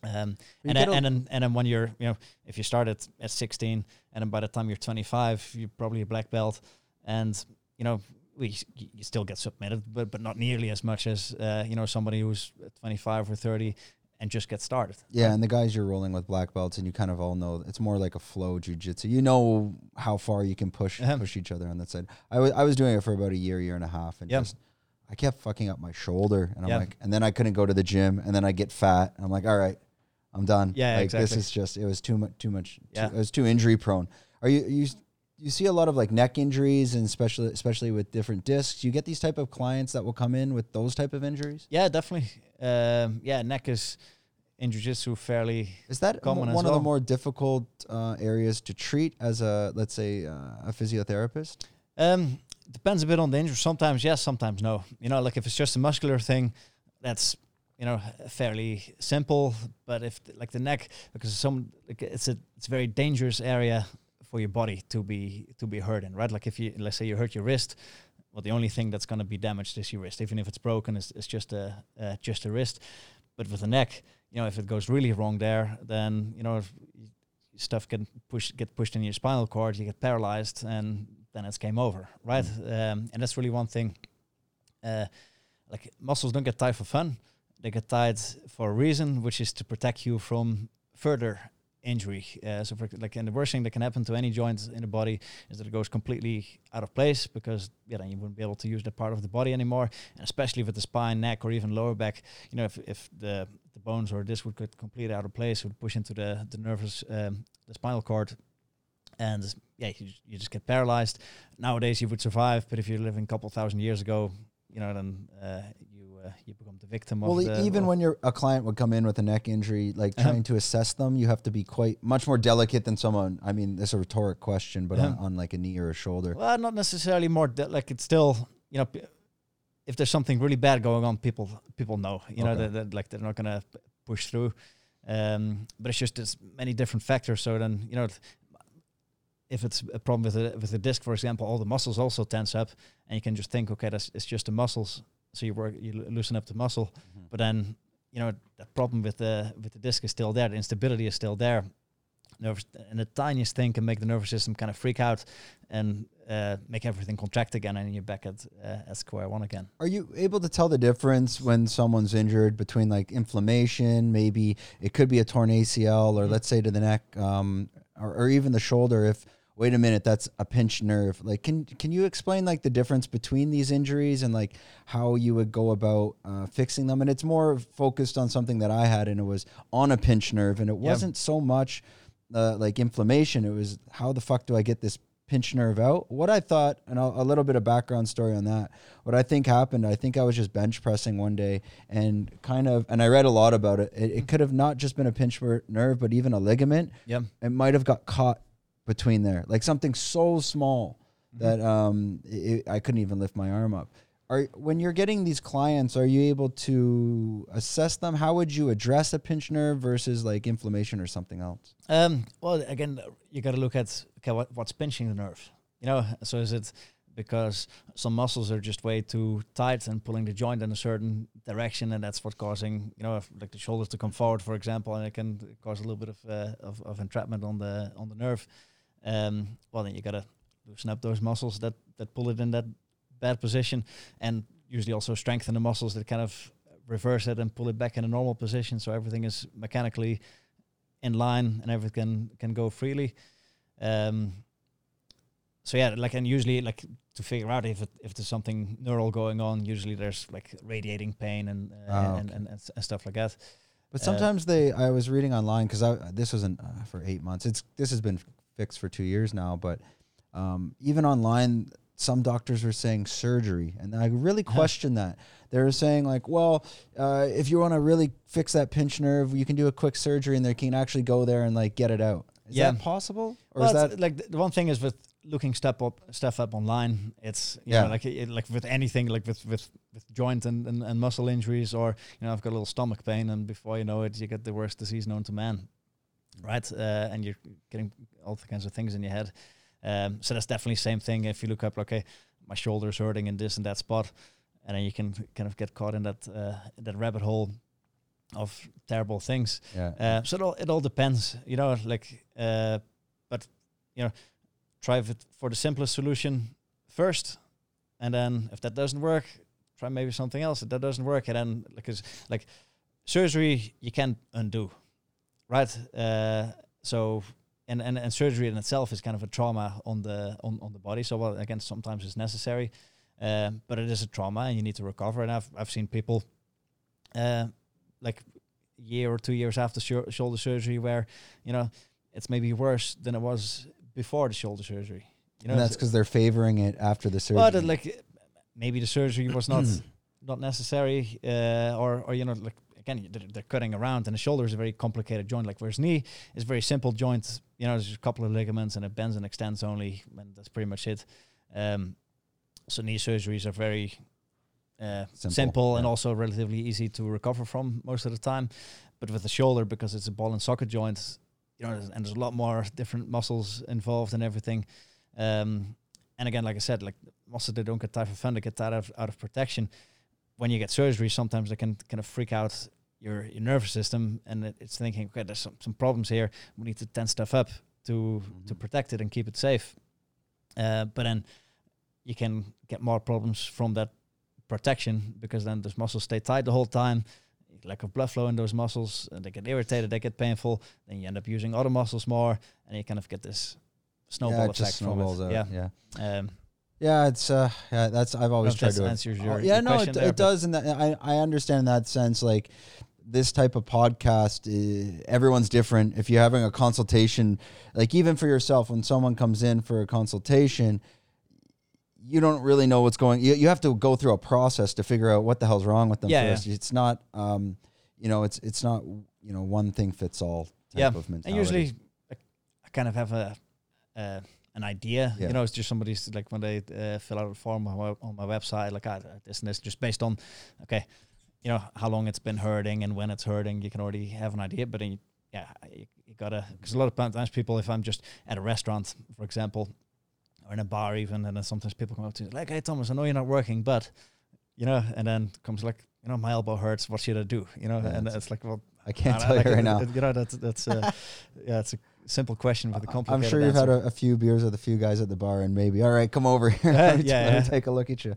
Um, You and then, and then and then when you're you know if you start at, at 16 and then by the time you're 25 you're probably a black belt and you know we you still get submitted but but not nearly as much as uh, you know somebody who's 25 or 30 and just get started Yeah, and the guys you're rolling with black belts, and you kind of all know it's more like a flow jujitsu. You know how far you can push Uh-huh. push each other on that side. I was I was doing it for about a year, year and a half, and Yeah. just I kept fucking up my shoulder, and I'm Yeah. like, and then I couldn't go to the gym, and then I get fat, and I'm like, all right, I'm done. Yeah, like this exactly. is just it was too much, too much. too- Yeah. it was too injury prone. Are you you you see a lot of like neck injuries, and especially especially with different discs. You get these type of clients that will come in with those type of injuries. yeah definitely um, yeah neck is in jiu-jitsu fairly Is that common one as of the well. more difficult uh, areas to treat as a let's say uh, a physiotherapist? Um, depends a bit on the injury. Sometimes yes, sometimes no. You know, like if it's just a muscular thing, that's you know fairly simple. But if like the neck, because some like it's a it's a very dangerous area for your body to be to be hurt in, right? Like if you let's say you hurt your wrist, well, the only thing that's going to be damaged is your wrist. Even if it's broken, it's, it's just a uh, just a wrist. But with the neck, you know, if it goes really wrong there, then you know stuff can push get pushed in your spinal cord, you get paralyzed, and then it's game over, right? Um, and that's really one thing. Uh, like muscles don't get tied for fun; they get tied for a reason, which is to protect you from further injury. Uh, so, for, like, and the worst thing that can happen to any joint in the body is that it goes completely out of place because yeah, then you wouldn't be able to use that part of the body anymore. And especially with the spine, neck, or even lower back, you know, if, if the the bones or this would get completely out of place, would push into the the nervous um, the spinal cord. And yeah, you, you just get paralyzed. Nowadays, you would survive, but if you're living a couple thousand years ago, you know, then uh, you uh, you become the victim Well, the, even when you're a client would come in with a neck injury, like Uh-huh. trying to assess them, you have to be quite much more delicate than someone. I mean, this is a rhetoric question, but on, Uh-huh. on like a knee or a shoulder. Well, not necessarily more de- like it's still you know p- if there's something really bad going on, people people know you know Okay. that, that like they're not gonna p- push through. Um, but it's just there's many different factors. So then you know if it's a problem with the with the disc, for example, all the muscles also tense up, and you can just think, okay, that's it's just the muscles. So you work you loosen up the muscle, Mm-hmm. but then you know that problem with the with the disc is still there. The instability is still there. Nervous and the tiniest thing can make the nervous system kind of freak out and uh, make everything contract again, and you're back at uh, at square one again. Are you able to tell the difference when someone's injured between like inflammation, maybe it could be a torn ACL, or Mhm. let's say to the neck, um, or, or even the shoulder? If wait a minute, that's a pinched nerve. Like, can can you explain like the difference between these injuries and like how you would go about uh, fixing them? And it's more focused on something that I had, and it was on a pinched nerve, and it Yeah. wasn't so much uh, like inflammation. It was how the fuck do I get this pinched nerve out? What I thought, and a, a little bit of background story on that. What I think happened, I think I was just bench pressing one day and kind of, and I read a lot about it. It, it could have not just been a pinched nerve, but even a ligament. Yeah. It might have got caught between there, like something so small that um, it, I couldn't even lift my arm up. Are when you're getting these clients, are you able to assess them? How would you address a pinched nerve versus like inflammation or something else? Um, well, again, you got to look at okay, what, what's pinching the nerve. You know, so is it because some muscles are just way too tight and pulling the joint in a certain direction, and that's what's causing you know, if, like the shoulders to come forward, for example, and it can cause a little bit of uh, of, of entrapment on the on the nerve. Um, well, then you got to loosen up those muscles that that pull it in that bad position, and usually also strengthen the muscles that kind of reverse it and pull it back in a normal position, so everything is mechanically in line and everything can go freely. Um, so yeah, like and usually like to figure out if it, if there's something neural going on, usually there's like radiating pain and uh, Ah, and, okay. and, and, and stuff like that. But Uh, sometimes they, I was reading online because I this wasn't uh, for eight months. It's this has been fixed for two years now. But um, even online, some doctors were saying surgery, and I really Huh. question that. They were saying like, well, uh, if you want to really fix that pinch nerve, you can do a quick surgery, and they can actually go there and like get it out. Is Yeah. that possible, or Well, is that like the, one thing is with looking stuff up stuff up online, it's you Yeah. know like it, like with anything like with with with joint and, and, and muscle injuries or you know I've got a little stomach pain and before you know it you get the worst disease known to man, right? Uh, and you're getting all kinds of things in your head. Um, so that's definitely the same thing. If you look up, okay, my shoulder's hurting in this and that spot, and then you can kind of get caught in that uh, that rabbit hole of terrible things. yeah? Uh, so it all, it all depends, you know, like, uh, but, you know, try for the simplest solution first. And then if that doesn't work, try maybe something else. If that doesn't work, and then, because, like, surgery, you can't undo, right? Uh, so, and, and, and surgery in itself is kind of a trauma on the, on, on the body. So, well, again, sometimes it's necessary, um, but it is a trauma and you need to recover. And I've, I've seen people, uh, like year or two years after shou- shoulder surgery where you know it's maybe worse than it was before the shoulder surgery you know and that's because they're favoring it after the surgery. that, like maybe the surgery was not not necessary uh, or or you know like again they're, they're cutting around and the shoulder is a very complicated joint like whereas knee is very simple joint you know there's a couple of ligaments and it bends and extends only and that's pretty much it um, so knee surgeries are very uh, Simple, simple, and also relatively easy to recover from most of the time. But with the shoulder, because it's a ball and socket joint, you know, there's- and there's a lot more different muscles involved and everything. Um, and again, like I said, like muscles they don't get tied for fun, they get tied out of, out of protection. When you get surgery, sometimes they can kind of freak out your, your nervous system, and it, it's thinking, okay, there's some, some problems here. We need to tense stuff up to to Mhm. protect it and keep it safe. Uh, but then you can get more problems from that protection because then those muscles stay tight the whole time. lack of blood flow in those muscles, and they get irritated, they get painful. Then you end up using other muscles more, and you kind of get this snowball yeah, effect from out. it. Yeah. Yeah. Um, Yeah, it's uh, yeah, that's I've always tried to. answers Oh, your- yeah, your no, it, there, it does, and I I understand that sense. Like this type of podcast, uh, everyone's different. If you're having a consultation, like even for yourself, when someone comes in for a consultation, you don't really know what's going. You, you have to go through a process to figure out what the hell's wrong with them Yeah, first. It's not, um, you know, it's it's not you know one thing fits all type Yeah, of mentality. and usually I, I kind of have a uh, an idea. Yeah. You know, it's just somebody's like when they uh, fill out a form on my, on my website, like ah, this and this, just based on okay, you know how long it's been hurting and when it's hurting. You can already have an idea, but then you, yeah, you, you gotta because a lot of times people, if I'm just at a restaurant, for example, or in a bar even, and then sometimes people come up to me like, "Hey Thomas, I know you're not working, but," you know, and then comes like, you know, my elbow hurts. What should I do? You know, Yeah, and it's- like, well, I can't I- tell like you right it- now. it- You know, that's that's uh, yeah, it's a simple question with I'm complicated. sure you've had a, a few beers with a few guys at the bar, and maybe all right, come over here. Yeah, let me, yeah, take a look at you.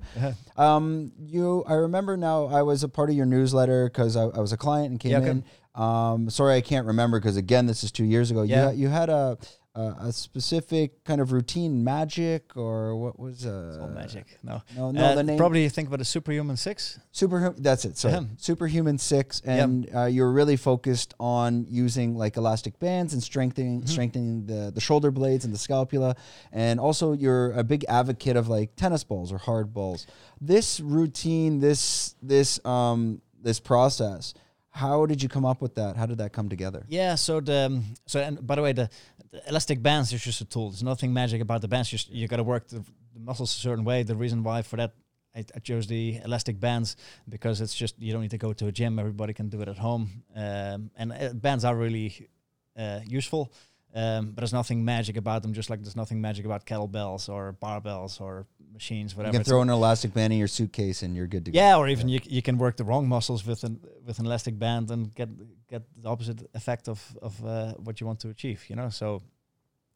Um, you, I remember now. I was a part of your newsletter because I, I was a client and came Yeah, okay. in. Um, sorry, I can't remember because again, this is two years ago. Yeah. You, you had a, a a specific kind of routine magic or what was uh It's all magic. No, No, no, Uh, the name probably you think about a superhuman six. Superhuman. That's it. Ahem. Superhuman Six, and uh, you're really focused on using like elastic bands and strengthening Mhm. strengthening the the shoulder blades and the scapula, and also you're a big advocate of like tennis balls or hard balls. This routine, this this um this process. How did you come up with that? How did that come together? Yeah. So the um, so and by the way, the, the elastic bands is just a tool. There's nothing magic about the bands. Just you got to work the, the muscles a certain way. The reason why for that. I, I chose the elastic bands because it's just you don't need to go to a gym. Everybody can do it at home, um, and uh, bands are really uh, useful. Um, but there's nothing magic about them. Just like there's nothing magic about kettlebells or barbells or machines, You whatever. can It's- throw an elastic band in your suitcase and you're good to go. Yeah, or even you you can work the wrong muscles with an with an elastic band and get get the opposite effect of of uh, what you want to achieve. You know, so.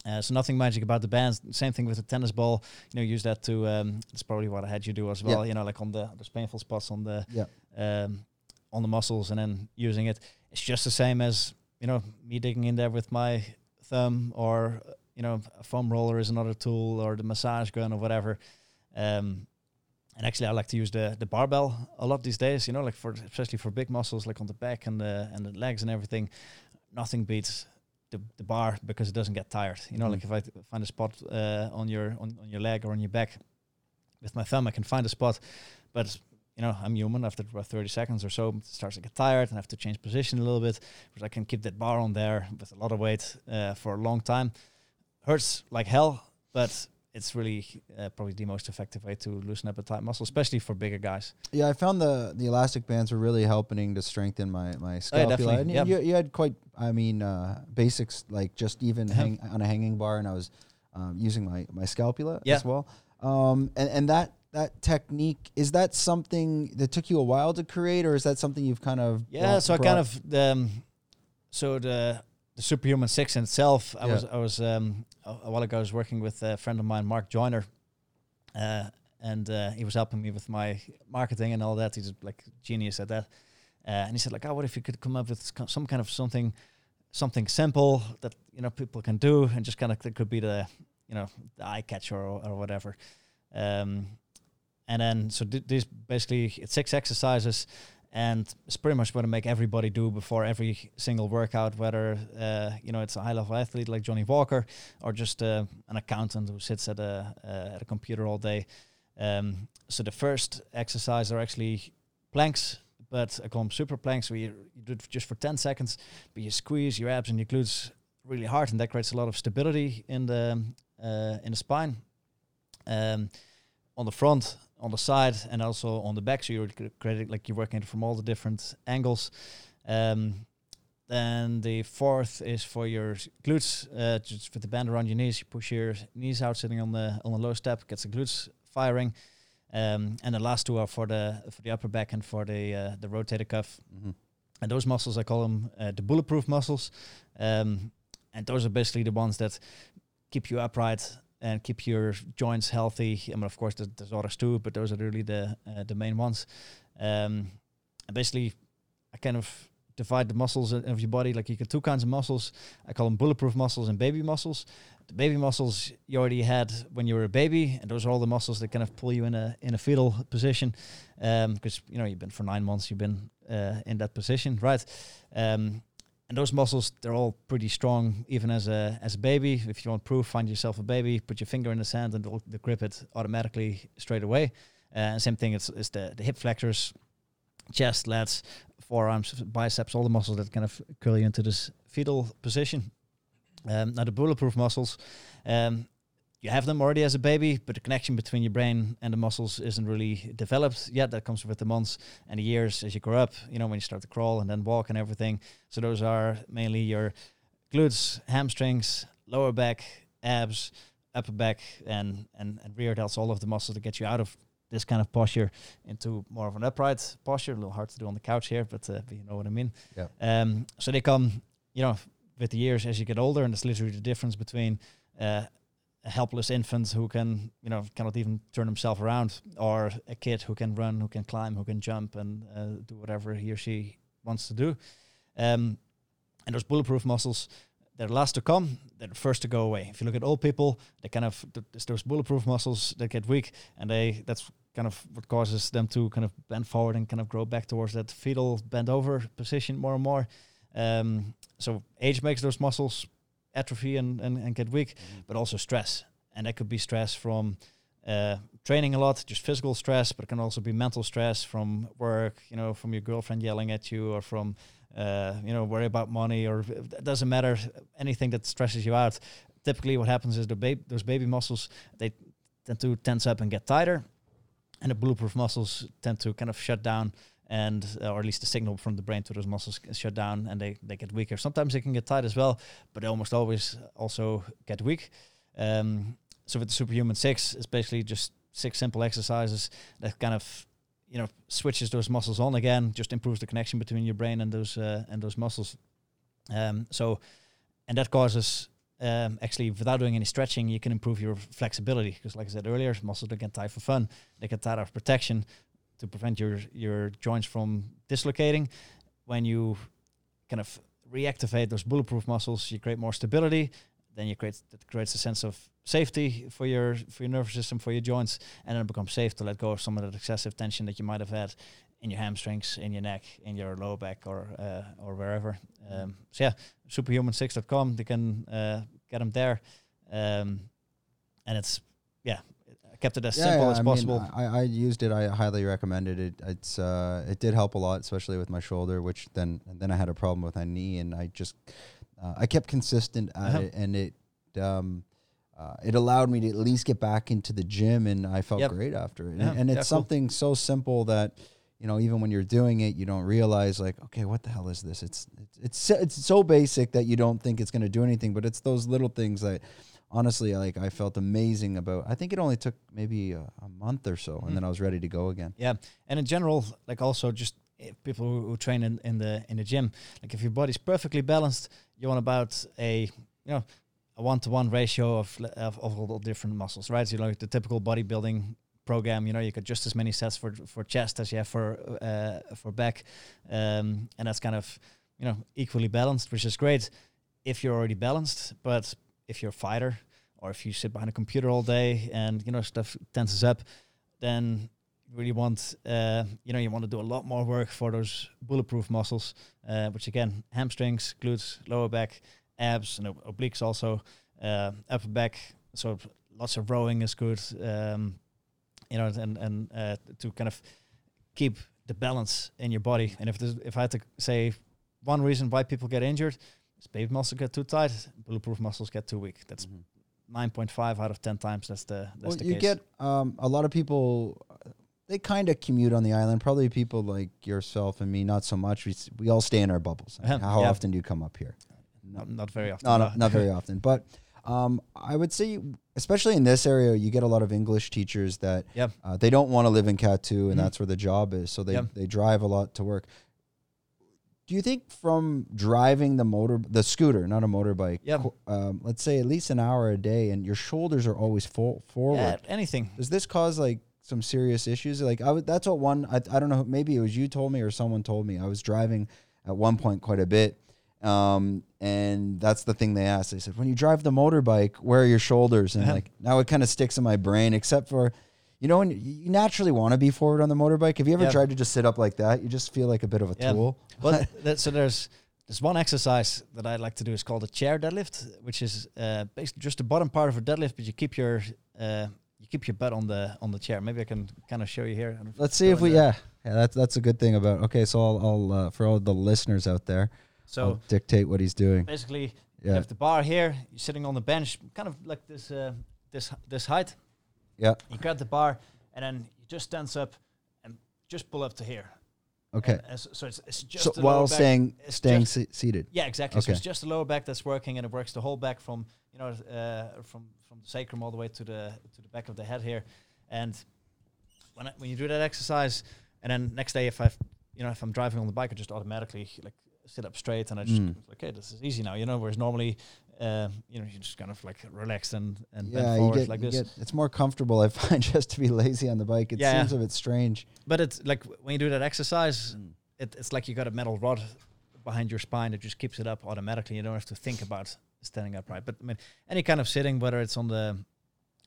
Uh, so nothing magic about the bands. Same thing with the tennis ball. You know, use that to. Um, that's probably what I had you do as well. Yeah. You know, like on the those painful spots on the Yeah. um, on the muscles, and then using it. It's just the same as you know me digging in there with my thumb, or you know, a foam roller is another tool, or the massage gun, or whatever. Um, and actually, I like to use the the barbell a lot these days. You know, like for especially for big muscles, like on the back and the and the legs and everything. Nothing beats the, the bar because it doesn't get tired. You know, Mhm. like if I t- find a spot uh, on your on, on your leg or on your back with my thumb, I can find a spot. But you know, I'm human. After about 30 seconds or so, it starts to get tired and I have to change position a little bit. But I can keep that bar on there with a lot of weight uh, for a long time. Hurts like hell, but it's really uh, probably the most effective way to loosen up a tight muscle, especially for bigger guys. Yeah, I found the the elastic bands were really helping to strengthen my my scapula. Oh, And yeah. you, you had quite, I mean, uh, basics like just even hang on a hanging bar, and I was um, using my my scapula Yeah. as well. Um, and and that that technique is that something that took you a while to create, or is that something you've kind of Yeah, brought- so I kind of um, so the the superhuman six in itself. I Yeah. was I was um, a, a while ago. I was working with a friend of mine, Mark Joyner, uh, and uh, he was helping me with my marketing and all that. He's like genius at that. Uh, and he said like, "Oh, what if you could come up with some kind of something, something simple that you know people can do, and just kind of it could be the you know the eye catcher or, or whatever." Um, and then so th- these basically it's six exercises and it's pretty much what I make everybody do before every single workout, whether uh, you know it's a high level athlete like Johnny Walker or just uh, an accountant who sits at a uh, at a computer all day. Um, so the first exercise are actually planks, but I call them super planks, where you, you do it just for ten seconds, but you squeeze your abs and your glutes really hard, and that creates a lot of stability in the uh, in the spine. Um, on the front, on the side, and also on the back. So you're creating like you're working from all the different angles. Um, then the fourth is for your glutes. Uh, just with the band around your knees, you push your knees out, sitting on the on the low step, gets the glutes firing. Um, and the last two are for the for the upper back and for the uh, the rotator cuff. Mhm. And those muscles, I call them uh, the bulletproof muscles. Um, and those are basically the ones that keep you upright and keep your joints healthy. I mean, of course, there's, there's others too, but those are really the uh, the main ones. Um, basically, I kind of divide the muscles of your body. Like you get two kinds of muscles. I call them bulletproof muscles and baby muscles. The baby muscles you already had when you were a baby, and those are all the muscles that kind of pull you in a in a fetal position, because you know you've been for nine months, you've been uh, in that position, right? Um, and those muscles they're all pretty strong even as a as a baby. If you want proof find yourself a baby put your finger in the sand and they'll, they'll grip it automatically straight away. Uh, and same thing it's, it's the, the hip flexors chest lats forearms biceps all the muscles that kind of curl you into this fetal position. Um, now the bulletproof muscles um, you have them already as a baby, but the connection between your brain and the muscles isn't really developed yet. That comes with the months and the years as you grow up, you know, when you start to crawl and then walk and everything. So those are mainly your glutes, hamstrings, lower back, abs, upper back, and, and, and rear delts, all of the muscles that get you out of this kind of posture into more of an upright posture. A little hard to do on the couch here, but, uh, but you know what I mean. Yeah. Um, so they come, you know, with the years as you get older, and it's literally the difference between uh, helpless infant who can, you know, cannot even turn himself around, or a kid who can run, who can climb, who can jump, and uh, do whatever he or she wants to do. Um, and those bulletproof muscles, they're last to come. They're the first to go away. If you look at old people, they kind of th- those bulletproof muscles that get weak, and they that's kind of what causes them to kind of bend forward and kind of grow back towards that fetal bend over position more and more. Um, so age makes those muscles atrophy and, and, and get weak, but also stress. And that could be stress from uh, training a lot, just physical stress, but it can also be mental stress from work, you know, from your girlfriend yelling at you or from, uh, you know, worry about money or it doesn't matter, anything that stresses you out. Typically what happens is the ba- those baby muscles, they tend to tense up and get tighter. And the bulletproof muscles tend to kind of shut down and uh, or at least the signal from the brain to those muscles shut down and they, they get weaker. Sometimes they can get tight as well, but they almost always also get weak. Um, so with the Superhuman Six, it's basically just six simple exercises that kind of you know switches those muscles on again, just improves the connection between your brain and those uh, and those muscles. Um, so, and that causes um, actually without doing any stretching, you can improve your flexibility because, like I said earlier, muscles don't get tight for fun; they get tight out of protection to prevent your your joints from dislocating. When you kind of reactivate those bulletproof muscles, you create more stability. Then you create that creates a sense of safety for your for your nervous system, for your joints, and then it becomes safe to let go of some of that excessive tension that you might have had in your hamstrings, in your neck, in your lower back, or uh, or wherever. Um, so yeah, superhuman6.com. They can uh, get them there, um, and it's yeah, I kept it as simple as I possible. Mean, I, I used it. I highly recommended it. It's uh, it did help a lot, especially with my shoulder, which then and then I had a problem with my knee, and I just uh, I kept consistent at Uh-huh. it, and it um, uh, it allowed me to at least get back into the gym, and I felt Yep. great after it. Yeah, and, and it's yeah, something so simple that you know even when you're doing it, you don't realize like, okay, what the hell is this? It's it's it's so, it's so basic that you don't think it's going to do anything, but it's those little things that honestly like I felt amazing about. I think it only took maybe a, a month or so, Mm. and then I was ready to go again. Yeah, and in general, like also just eh, people who, who train in, in the in the gym, like if your body's perfectly balanced, you want about a you know a one to one ratio of, of of all the different muscles, right? So you know the typical bodybuilding program, you know, you got just as many sets for for chest as you have for uh, for back, um, and that's kind of you know equally balanced, which is great if you're already balanced. But if you're a fighter or if you sit behind a computer all day and you know stuff tenses up, then you really want uh, you know you want to do a lot more work for those bulletproof muscles, uh, which again hamstrings, glutes, lower back, abs, and obliques also, uh, upper back. So lots of rowing is good, um, you know, and and uh, to kind of keep the balance in your body. And if if I had to say one reason why people get injured, is baby muscles get too tight, bulletproof muscles get too weak. That's nine point five out of ten times. That's the that's Well, the you case. get um, a lot of people. uh, They kind of commute on the island. Probably people like yourself and me, not so much. We we all stay in our bubbles. Uh-huh, How yeah. often do you come up here? not, not very often. No, no. not, not very often. But um, I would say, especially in this area, you get a lot of English teachers that Yep. uh, they don't want to live in Kathu, and Mhm. that's where the job is. So they Yep. they drive a lot to work. Do you think from driving the motor, the scooter, not a motorbike, Yep. um, let's say at least an hour a day, and your shoulders are always full forward? Yeah, anything. Does this cause like some serious issues. Like I would, that's what one. I, I don't know. Maybe it was you told me or someone told me. I was driving at one point quite a bit, um, and that's the thing they asked. They said, "When you drive the motorbike, where are your shoulders?" And like now it kind of sticks in my brain, except for. You know, when you naturally want to be forward on the motorbike. Have you ever Yeah. tried to just sit up like that? You just feel like a bit of a Yeah. tool. Well, that, so there's there's one exercise that I like to do. It's called a chair deadlift, which is uh, basically just the bottom part of a deadlift, but you keep your uh, you keep your butt on the on the chair. Maybe I can kind of show you here. I don't know Let's see if we. there. Yeah, yeah. That's that's a good thing about. Okay, so I'll, I'll uh, for all the listeners out there, So I'll dictate what he's doing. basically, you have the bar here. You're sitting on the bench, kind of like this uh, this this height. yeah. You grab the bar, and then you just stands up and just pull up to here. Okay. And, uh, so, so it's, it's just So while back- staying staying just- se- seated. Yeah, exactly. So Okay. it's just the lower back that's working, and it works the whole back from you know uh, from from the sacrum all the way to the to the back of the head here. And when I, when you do that exercise, and then next day if I you know if I'm driving on the bike, I just automatically like sit up straight, and I just Mm. okay, this is easy now. You know, whereas normally. Uh, you know, you just kind of like relax and and Yeah, bend forward get, like this. get- it's more comfortable. I find just to be lazy on the bike. It Yeah, seems a bit strange. But it's like when you do that exercise, it, it's like you got a metal rod behind your spine that just keeps it up automatically. You don't have to think about standing upright. But I mean, any kind of sitting, whether it's on the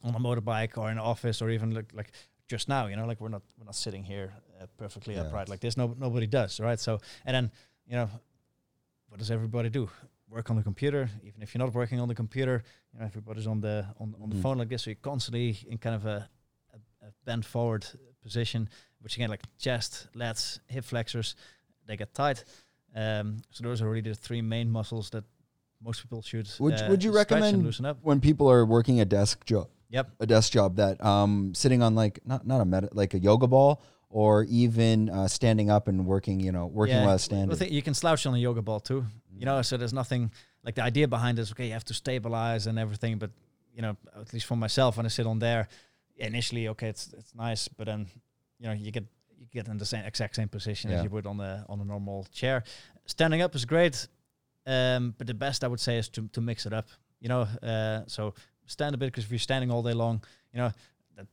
on a motorbike or in an office or even like like just now, you know, like we're not we're not sitting here uh, perfectly Yeah. upright like this. No, nobody does, right? So and then you know, what does everybody do? Work on the computer. Even if you're not working on the computer, you know, everybody's on the on, on the phone like this. So you're constantly in kind of a, a, a bent forward position which again like chest, lats, hip flexors, they get tight. Um, so those are really the three main muscles that most people should. Would uh, Would you recommend loosen up? when people are working a desk job, Yep. a desk job that um sitting on like not not a med- like a yoga ball or even uh, standing up and working, you know, working Yeah, while well, standing. thi- you can slouch on a yoga ball too. You know, so there's nothing like the idea behind is okay. You have to stabilize and everything, but you know, at least for myself, when I sit on there, initially okay, it's it's nice, but then you know you get you get in the same exact same position Yeah. as you would on the on a normal chair. Standing up is great, um, but the best I would say is to to mix it up. You know, uh, so stand a bit because if you're standing all day long, you know. That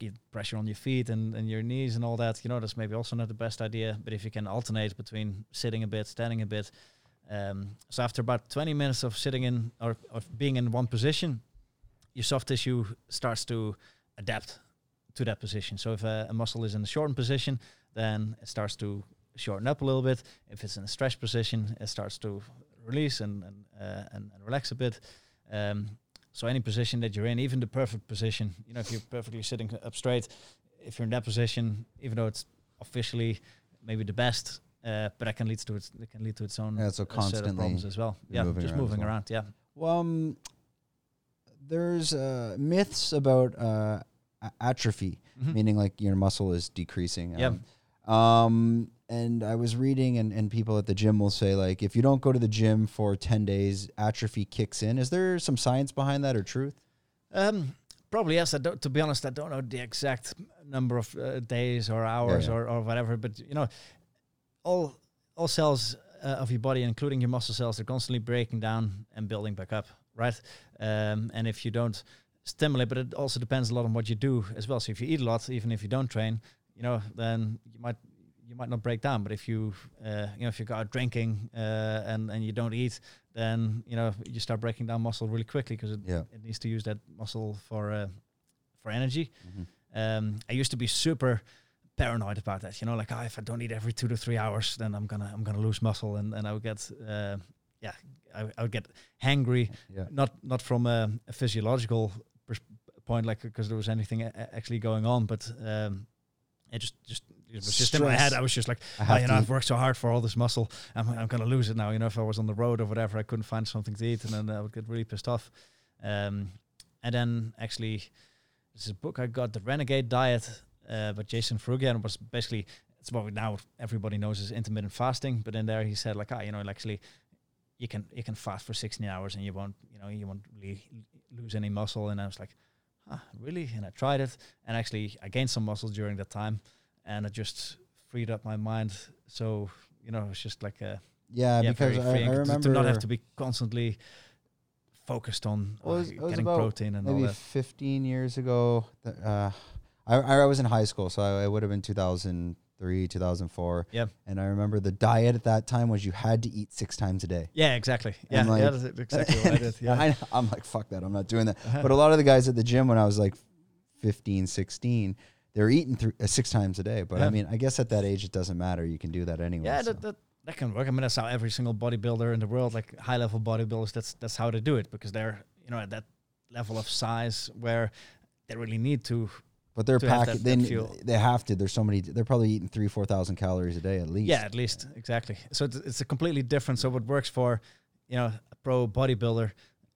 you pressure on your feet and, and your knees and all that, you know, that's maybe also not the best idea. But if you can alternate between sitting a bit, standing a bit, um, so after about 20 minutes of sitting in or of being in one position, your soft tissue starts to adapt to that position. So if a, a muscle is in a shortened position, then it starts to shorten up a little bit. If it's in a stretched position, it starts to release and and, uh, and, and relax a bit. Um, so any position that you're in, even the perfect position, you know, if you're perfectly sitting up straight, if you're in that position, even though it's officially maybe the best, uh, but that can lead to its it can lead to its own Yeah, so uh, set of constantly problems as well. Yeah, moving just around moving well. around. Yeah. Well, um, there's uh, myths about uh, a- atrophy, Mhm. meaning like your muscle is decreasing. Yeah. Um, um, and I was reading, and, and people at the gym will say like, if you don't go to the gym for ten days, atrophy kicks in. Is there some science behind that or truth? Um, probably yes. I don't. To be honest, I don't know the exact number of uh, days or hours yeah. or, or whatever. But you know, all all cells uh, of your body, including your muscle cells, they're constantly breaking down and building back up, right? Um, and if you don't stimulate, but it also depends a lot on what you do as well. So if you eat a lot, even if you don't train, you know, then you might you might not break down. But if you uh, you know if you go out drinking uh, and and you don't eat, then you know you start breaking down muscle really quickly because it, Yeah. it needs to use that muscle for uh, for energy. Mhm. Um, I used to be super paranoid about that. You know, like oh, if I don't eat every two to three hours, then I'm gonna I'm gonna lose muscle, and, and I would get uh, yeah, I, I would get hangry. Yeah. Not not from a, a physiological pers- point, like because there was anything a- actually going on, but um, it just just it was just in my head. I was just like, I oh, you know. I've worked so hard for all this muscle. I'm, I'm going to lose it now. You know, if I was on the road or whatever, I couldn't find something to eat, and then I would get really pissed off. Um, and then actually, this is a book I got, The Renegade Diet, uh, by Jason Ferruggia, and it was basically it's what we now everybody knows is intermittent fasting. But in there, he said like, ah, you know, actually, you can you can fast for 16 hours and you won't, you know, you won't really lose any muscle. And I was like, ah, really? And I tried it, and actually, I gained some muscle during that time, and it just freed up my mind. So you know, it's just like a Yeah, yeah, because very I, I to- remember to not have to be constantly focused on uh, was- getting protein and all maybe that. 15 years ago. Uh, I, I was in high school, so I, it would have been 2003, 2004. Yeah. And I remember the diet at that time was you had to eat six times a day. Yeah, exactly. Yeah, like- yeah, that's exactly what I did. Yeah. I, I'm like, fuck that. I'm not doing that. Uh-huh. But a lot of the guys at the gym when I was like 15, 16, they were eating th- uh, six times a day. But I mean, I guess at that age, it doesn't matter. You can do that anyway. Yeah, so. that, that that can work. I mean, that's how every single bodybuilder in the world, like high level bodybuilders, that's that's how they do it because they're you know at that level of size where they really need to. But they're packing. They, that they have to. There's so many. They're probably eating three, four thousand calories a day at least. Yeah, at least exactly. So it's, it's a completely different. So what works for you know a pro bodybuilder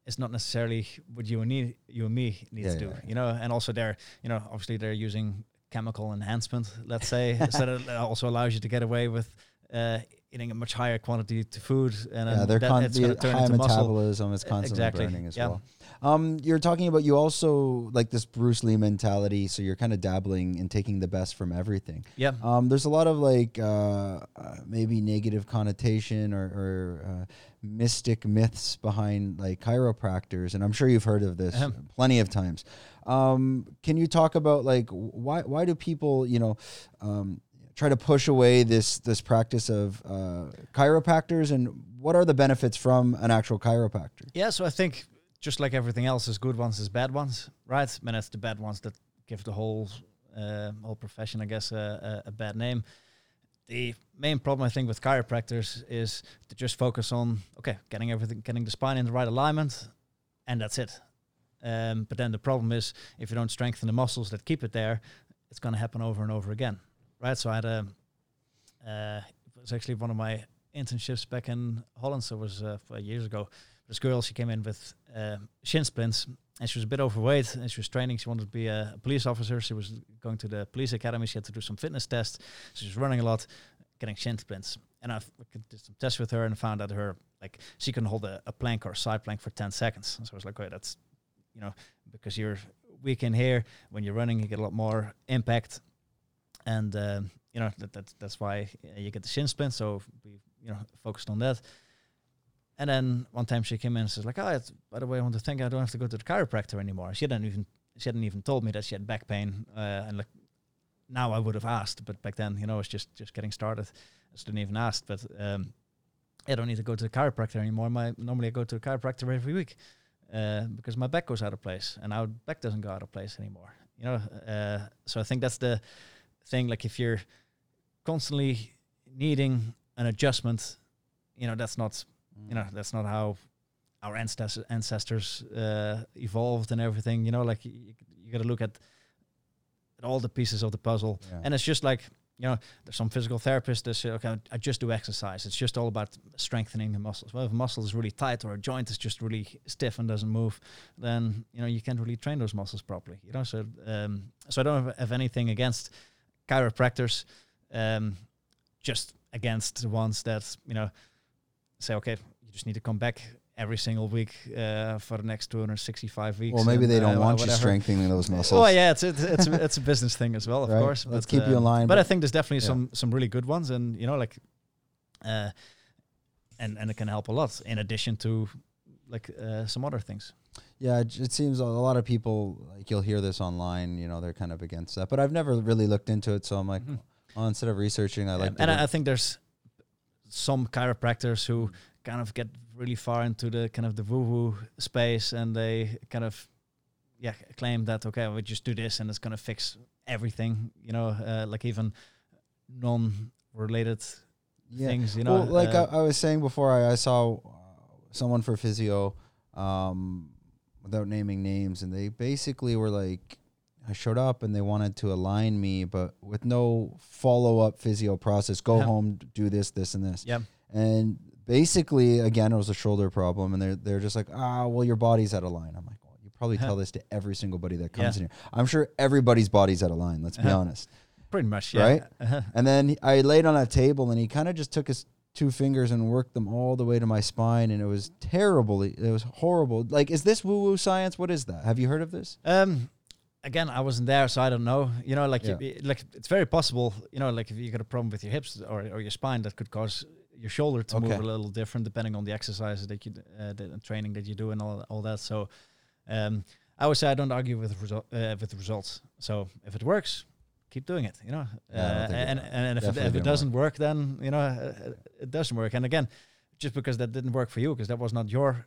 is not necessarily what you and me, you and me need Yeah, to do. yeah, yeah. You know, and also they're you know obviously they're using chemical enhancement. Let's say so that it also allows you to get away with. Uh, eating a much higher quantity to food and Yeah, they're that, con- it's the turn high metabolism is constantly exactly, burning as yeah. well. Um, you're talking about you also like this Bruce Lee mentality, so you're kind of dabbling and taking the best from everything. Yeah. Um, there's a lot of like uh, uh, maybe negative connotation or, or uh, mystic myths behind like chiropractors, and I'm sure you've heard of this Ahem. plenty of times. Um, can you talk about like why why do people you know um, try to push away this this practice of uh, chiropractors, and what are the benefits from an actual chiropractor? Yeah, so I think just like everything else, there's good ones, there's bad ones, right? And it's the bad ones that give the whole uh, whole profession, I guess, a, a bad name. The main problem I think with chiropractors is to just focus on okay, getting everything, getting the spine in the right alignment, and that's it. Um, but then the problem is if you don't strengthen the muscles that keep it there, it's going to happen over and over again, right? So I had a, uh, it was actually one of my internships back in Holland. So it was uh, years ago. This girl, she came in with um, shin splints, and she was a bit overweight. And she was training. She wanted to be a, police officer. She was going to the police academy. She had to do some fitness tests. So she was running a lot, getting shin splints. And I did some tests with her and found out her like she can hold a, a plank or a side plank for ten seconds. And so I was like, okay, that's you know because you're weak in here when you're running, you get a lot more impact, and um, you know that, that that's why uh, you get the shin splint. So we you know focused on that. And then one time she came in and says like, "Oh, by the way, I want to thank. I don't have to go to the chiropractor anymore." She hadn't even she hadn't even told me that she had back pain. Uh, and like now I would have asked, but back then, you know, I was just just getting started. I didn't even ask. But um, I don't need to go to the chiropractor anymore. My normally I go to the chiropractor every week uh, because my back goes out of place, and our back doesn't go out of place anymore. You know, uh, so I think that's the thing. Like if you're constantly needing an adjustment, you know, that's not you know that's not how our ancestors ancestors uh, evolved and everything. You know, like you, you got to look at, at all the pieces of the puzzle, Yeah. and it's just like you know, there's some physical therapists that say, okay, I just do exercise. It's just all about strengthening the muscles. Well, if a muscle is really tight or a joint is just really stiff and doesn't move, then you know you can't really train those muscles properly. You know, so um, so I don't have, have anything against chiropractors, um, just against the ones that you know say, okay, you just need to come back every single week uh, for the next 265 weeks. Well, maybe and, they don't uh, want you whatever. strengthening those muscles. Well, yeah, it's it's it's, a- it's a business thing as well, of Right. course. Let's but, keep you in um, line, But, I think there's definitely yeah. some some really good ones, and you know, like, uh, and and it can help a lot in addition to like uh, some other things. Yeah, it, seems a lot of people like you'll hear this online. You know, they're kind of against that, but I've never really looked into it. So I'm like, Mhm. oh, instead of researching, I like. Um, and I, I think there's some chiropractors who kind of get really far into the kind of the woo woo space, and they kind of yeah claim that okay, we just do this and it's gonna fix everything. You know, uh, like even non-related yeah. things. You know, well, like uh, I, I was saying before, I, I saw uh, someone for physio, um, without naming names, and they basically were like, I showed up and they wanted to align me, but with no follow up physio process. Go Yeah. home, do this, this, and this. yeah. And basically, again, it was a shoulder problem, and they're they're just like, ah, well, your body's out of line. I'm like, well, you probably Uh-huh. tell this to every single body that comes Yeah. in here. I'm sure everybody's body's out of line. Let's be Uh-huh. honest. Pretty much, yeah. Right? Uh-huh. And then I laid on a table, and he kind of just took his two fingers and worked them all the way to my spine, and it was terrible. It was horrible. Like, is this woo woo science? What is that? Have you heard of this? Um, again, I wasn't there, so I don't know. You know, like Yeah. you, like it's very possible. You know, like if you got a problem with your hips or, or your spine, that could cause your shoulder to move a little different depending on the exercises that you uh, the training that you do and all all that. So, um, I always say I don't argue with result, uh, with the results. So if it works, keep doing it. You know, Yeah, uh, and and if it, if it doesn't work, then you know uh, it doesn't work. And again, just because that didn't work for you, because that was not your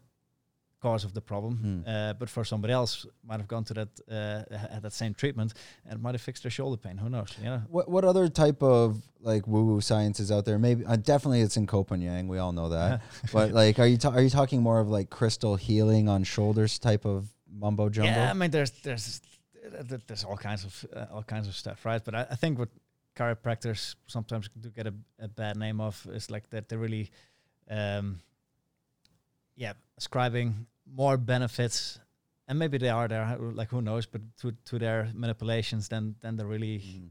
cause of the problem, Hmm. uh, but for somebody else might have gone to that uh, had that same treatment and might have fixed their shoulder pain. Who knows? You know. What what other type of like woo woo science is out there? Maybe uh, definitely it's in Koh Phangan. We all know that. but like, are you ta- are you talking more of like crystal healing on shoulders type of mumbo jumbo? Yeah, I mean, there's there's there's all kinds of uh, all kinds of stuff, right? But I, I think what chiropractors sometimes do get a, a bad name of is like that they're really, um, yeah, ascribing more benefits, and maybe they are there, like who knows, but to to their manipulations than than they really Mhm.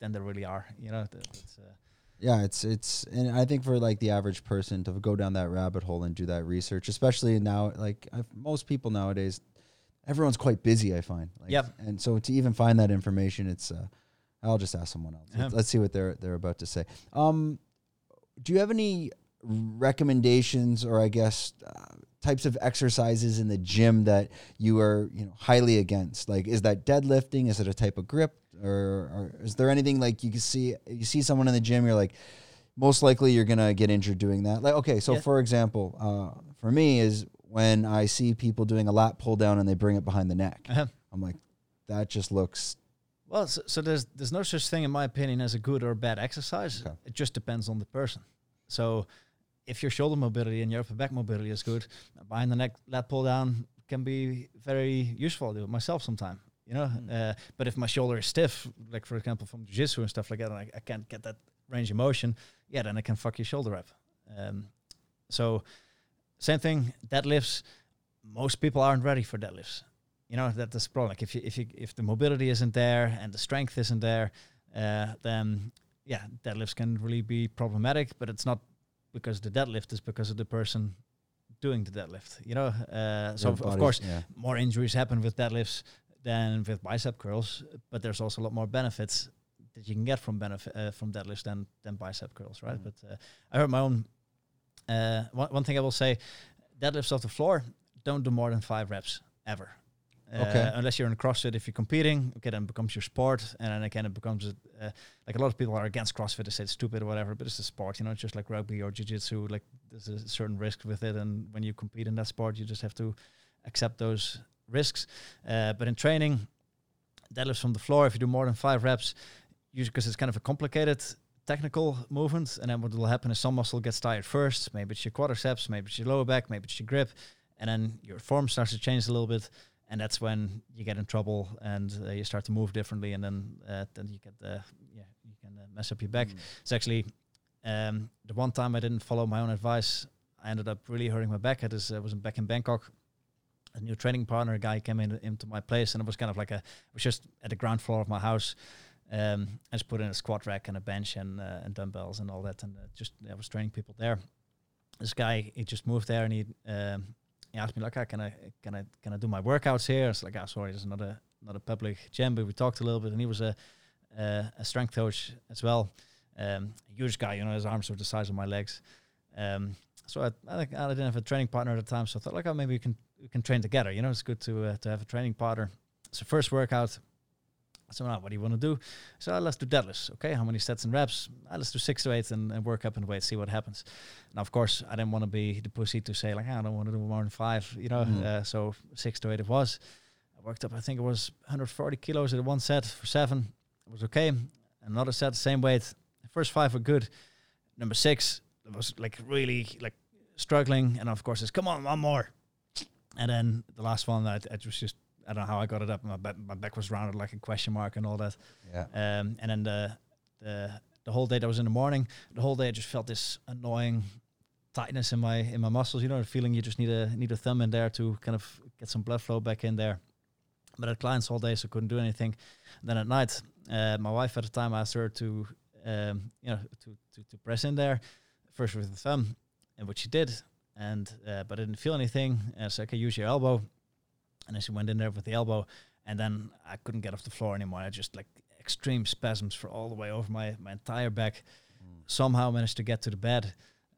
than they really are, you know. It's, uh, Yeah, it's it's and I think for like the average person to go down that rabbit hole and do that research, especially now, like I've, most people nowadays, everyone's quite busy. I find. Like, Yep. And so to even find that information, it's. Uh, I'll just ask someone else. Yeah. Let's, let's see what they're they're about to say. Um, do you have any recommendations or I guess uh, types of exercises in the gym that you are you know highly against? Like, is that deadlifting? Is it a type of grip, or, or is there anything like you can see you see someone in the gym, you're like, most likely you're gonna get injured doing that. Like, okay, so Yeah. for example, uh, for me is when I see people doing a lat pull down and they bring it behind the neck. uh-huh. I'm like, that just looks Well, so, so there's there's no such thing, in my opinion, as a good or bad exercise. Okay. It just depends on the person. So, if your shoulder mobility and your upper back mobility is good, behind the neck lat pull down can be very useful. I do it myself sometime, you know. Mm. Uh, but if my shoulder is stiff, like for example from jiu-jitsu and stuff like that, and I, I can't get that range of motion, yeah, then I can fuck your shoulder up. Um, so, same thing, deadlifts. Most people aren't ready for deadlifts you know that that's the problem. Like if you if you if the mobility isn't there and the strength isn't there, uh, then yeah, deadlifts can really be problematic. But it's not because the deadlift is because of the person doing the deadlift. You know, uh, so of, of course yeah. more injuries happen with deadlifts than with bicep curls, but there's also a lot more benefits that you can get from benefit uh, from deadlifts than than bicep curls, right? Mm. But uh, I heard my own. Uh, one, one thing I will say, deadlifts off the floor don't do more than five reps ever. Uh, Okay. Unless you're in CrossFit, if you're competing, okay, then it becomes your sport, and then again it becomes uh, like a lot of people are against CrossFit. They say it's stupid or whatever, but it's a sport. You know, it's just like rugby or jiu-jitsu. Like there's a certain risk with it, and when you compete in that sport, you just have to accept those risks. Uh, but in training, deadlifts from the floor, if you do more than five reps, because it's kind of a complicated technical movement, and then what will happen is some muscle gets tired first. Maybe it's your quadriceps, maybe it's your lower back, maybe it's your grip, and then your form starts to change a little bit, and that's when you get in trouble and uh, you start to move differently, and then uh, then you get the yeah you can uh, mess up your back. Mm. It's actually um, the one time I didn't follow my own advice. I ended up really hurting my back. I was, uh, was back in Bangkok. A new training partner, a guy came in into my place, and it was kind of like a. It was just at the ground floor of my house. Um, I just put in a squat rack and a bench and uh, and dumbbells and all that, and uh, just I was training people there. This guy, he just moved there, and he um, he asked me like, ah, "Can I can I can I do my workouts here?" I was like, "Ah, sorry, there's not a not a public gym." But we talked a little bit, and he was a uh, a strength coach as well. Um, huge guy, you know, his arms were the size of my legs. Um, so I, I, I didn't have a training partner at the time, so I thought like, oh, maybe we can we can train together. You know, it's good to uh, to have a training partner. So first workout. So now, what do you want to do? So let's do deadlifts. Okay, how many sets and reps? Let's do six to eight and, and work up and weight, see what happens. Now, of course, I didn't want to be the pussy to say like, ah, I don't want to do more than five. You know, Mhm. uh, so six to eight it was. I worked up. I think it was 140 kilos at one set for seven. It was okay. Another set, same weight. The first five were good. Number six it was like really like struggling, and of course, it's come on, one more. And then the last one, I, I was just I don't know how I got it up. My back, my back was rounded like a question mark and all that. Yeah. Um, and then the the the whole day that was in the morning, the whole day I just felt this annoying tightness in my in my muscles. You know, the feeling you just need a need a thumb in there to kind of get some blood flow back in there. But I had clients all day, so couldn't do anything. then at night, uh, my wife at the time asked her to um, you know to, to to press in there first with the thumb, and what she did. And uh, but I didn't feel anything, uh, so I could use your elbow. And then she went in there with the elbow, and then I couldn't get off the floor anymore. I just like extreme spasms for all the way over my, my entire back. Somehow managed to get to the bed,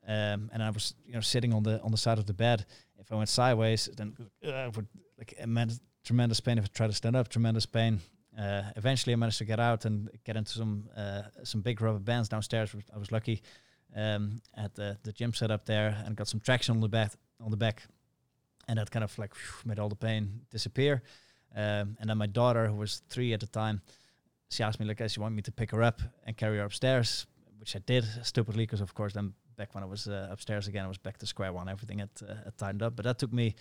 um, and I was you know sitting on the on the side of the bed. If I went sideways, then uh, I would like immense, tremendous pain if I tried to stand up. Tremendous pain. Uh, eventually, I managed to get out and get into some uh, some big rubber bands downstairs. I was lucky um, at the the gym set up there and got some traction on the back on the back, and that kind of like whew, made all the pain disappear. Um, and then my daughter, who was three at the time, she asked me like, "She want me to pick her up and carry her upstairs," which I did stupidly because, of course, then back when I was uh, upstairs again, I was back to square one. Everything had, uh, had tightened up, but that took me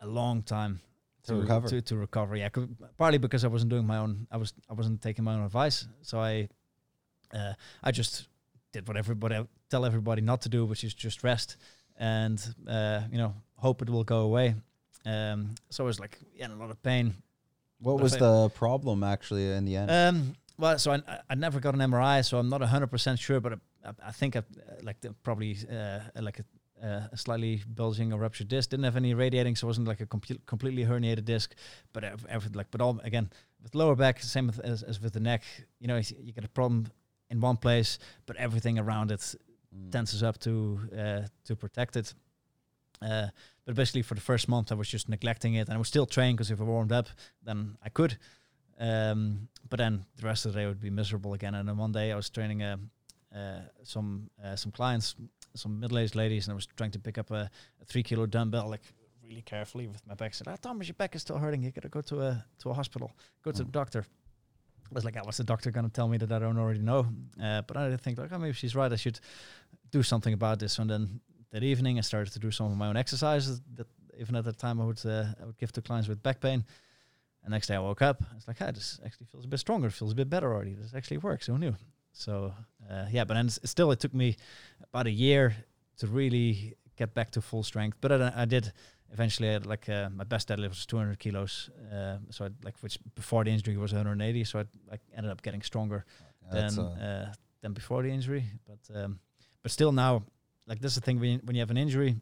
a long time To recover. To, to recover, yeah. partly because I wasn't doing my own. I was I wasn't taking my own advice, so I uh, I just did what everybody tell everybody not to do, which is just rest and uh, you know hope it will go away. Um, so I was like yeah, in a lot of pain. What But was I- the problem actually in the end? Um, well, so I, I- never got an MRI, so I'm not 100% sure, but I, I think I like the, probably uh, like a, uh, a slightly bulging or ruptured disc. Didn't have any radiating, so it wasn't like a compu- completely herniated disc. But ev- everything like, but all again with lower back, same with, as, as with the neck. You know, you get a problem in one place, but everything around it Mm. tenses up to uh, to protect it. Uh, but basically, for the first month, I was just neglecting it, and I was still training because if I warmed up, then I could. Um, but then the rest of the day would be miserable again. And then one day, I was training uh, uh, some uh, some clients, some middle-aged ladies, and I was trying to pick up a, a three kilo dumbbell, like really carefully with my back. I said, "Ah, Thomas, your back is still hurting. You gotta go to a to a hospital. Go to Mm. the doctor." I was like, oh, what's the doctor going to tell me that I don't already know? Uh, but I did think, like, oh, maybe she's right. I should do something about this. And then that evening, I started to do some of my own exercises that even at that time I would uh, I would give to clients with back pain. And next day I woke up, I was like, ah, this actually feels a bit stronger. Feels a bit better already. This actually works. Who knew? So uh, yeah, but then still, it took me about a year to really get back to full strength. But I, I did eventually. I had like uh, my best deadlift was 200 kilos. Uh, so I like which before the injury was 180. So I like ended up getting stronger than uh, than before the injury. But um, but still now, like this is the thing when you, when you have an injury,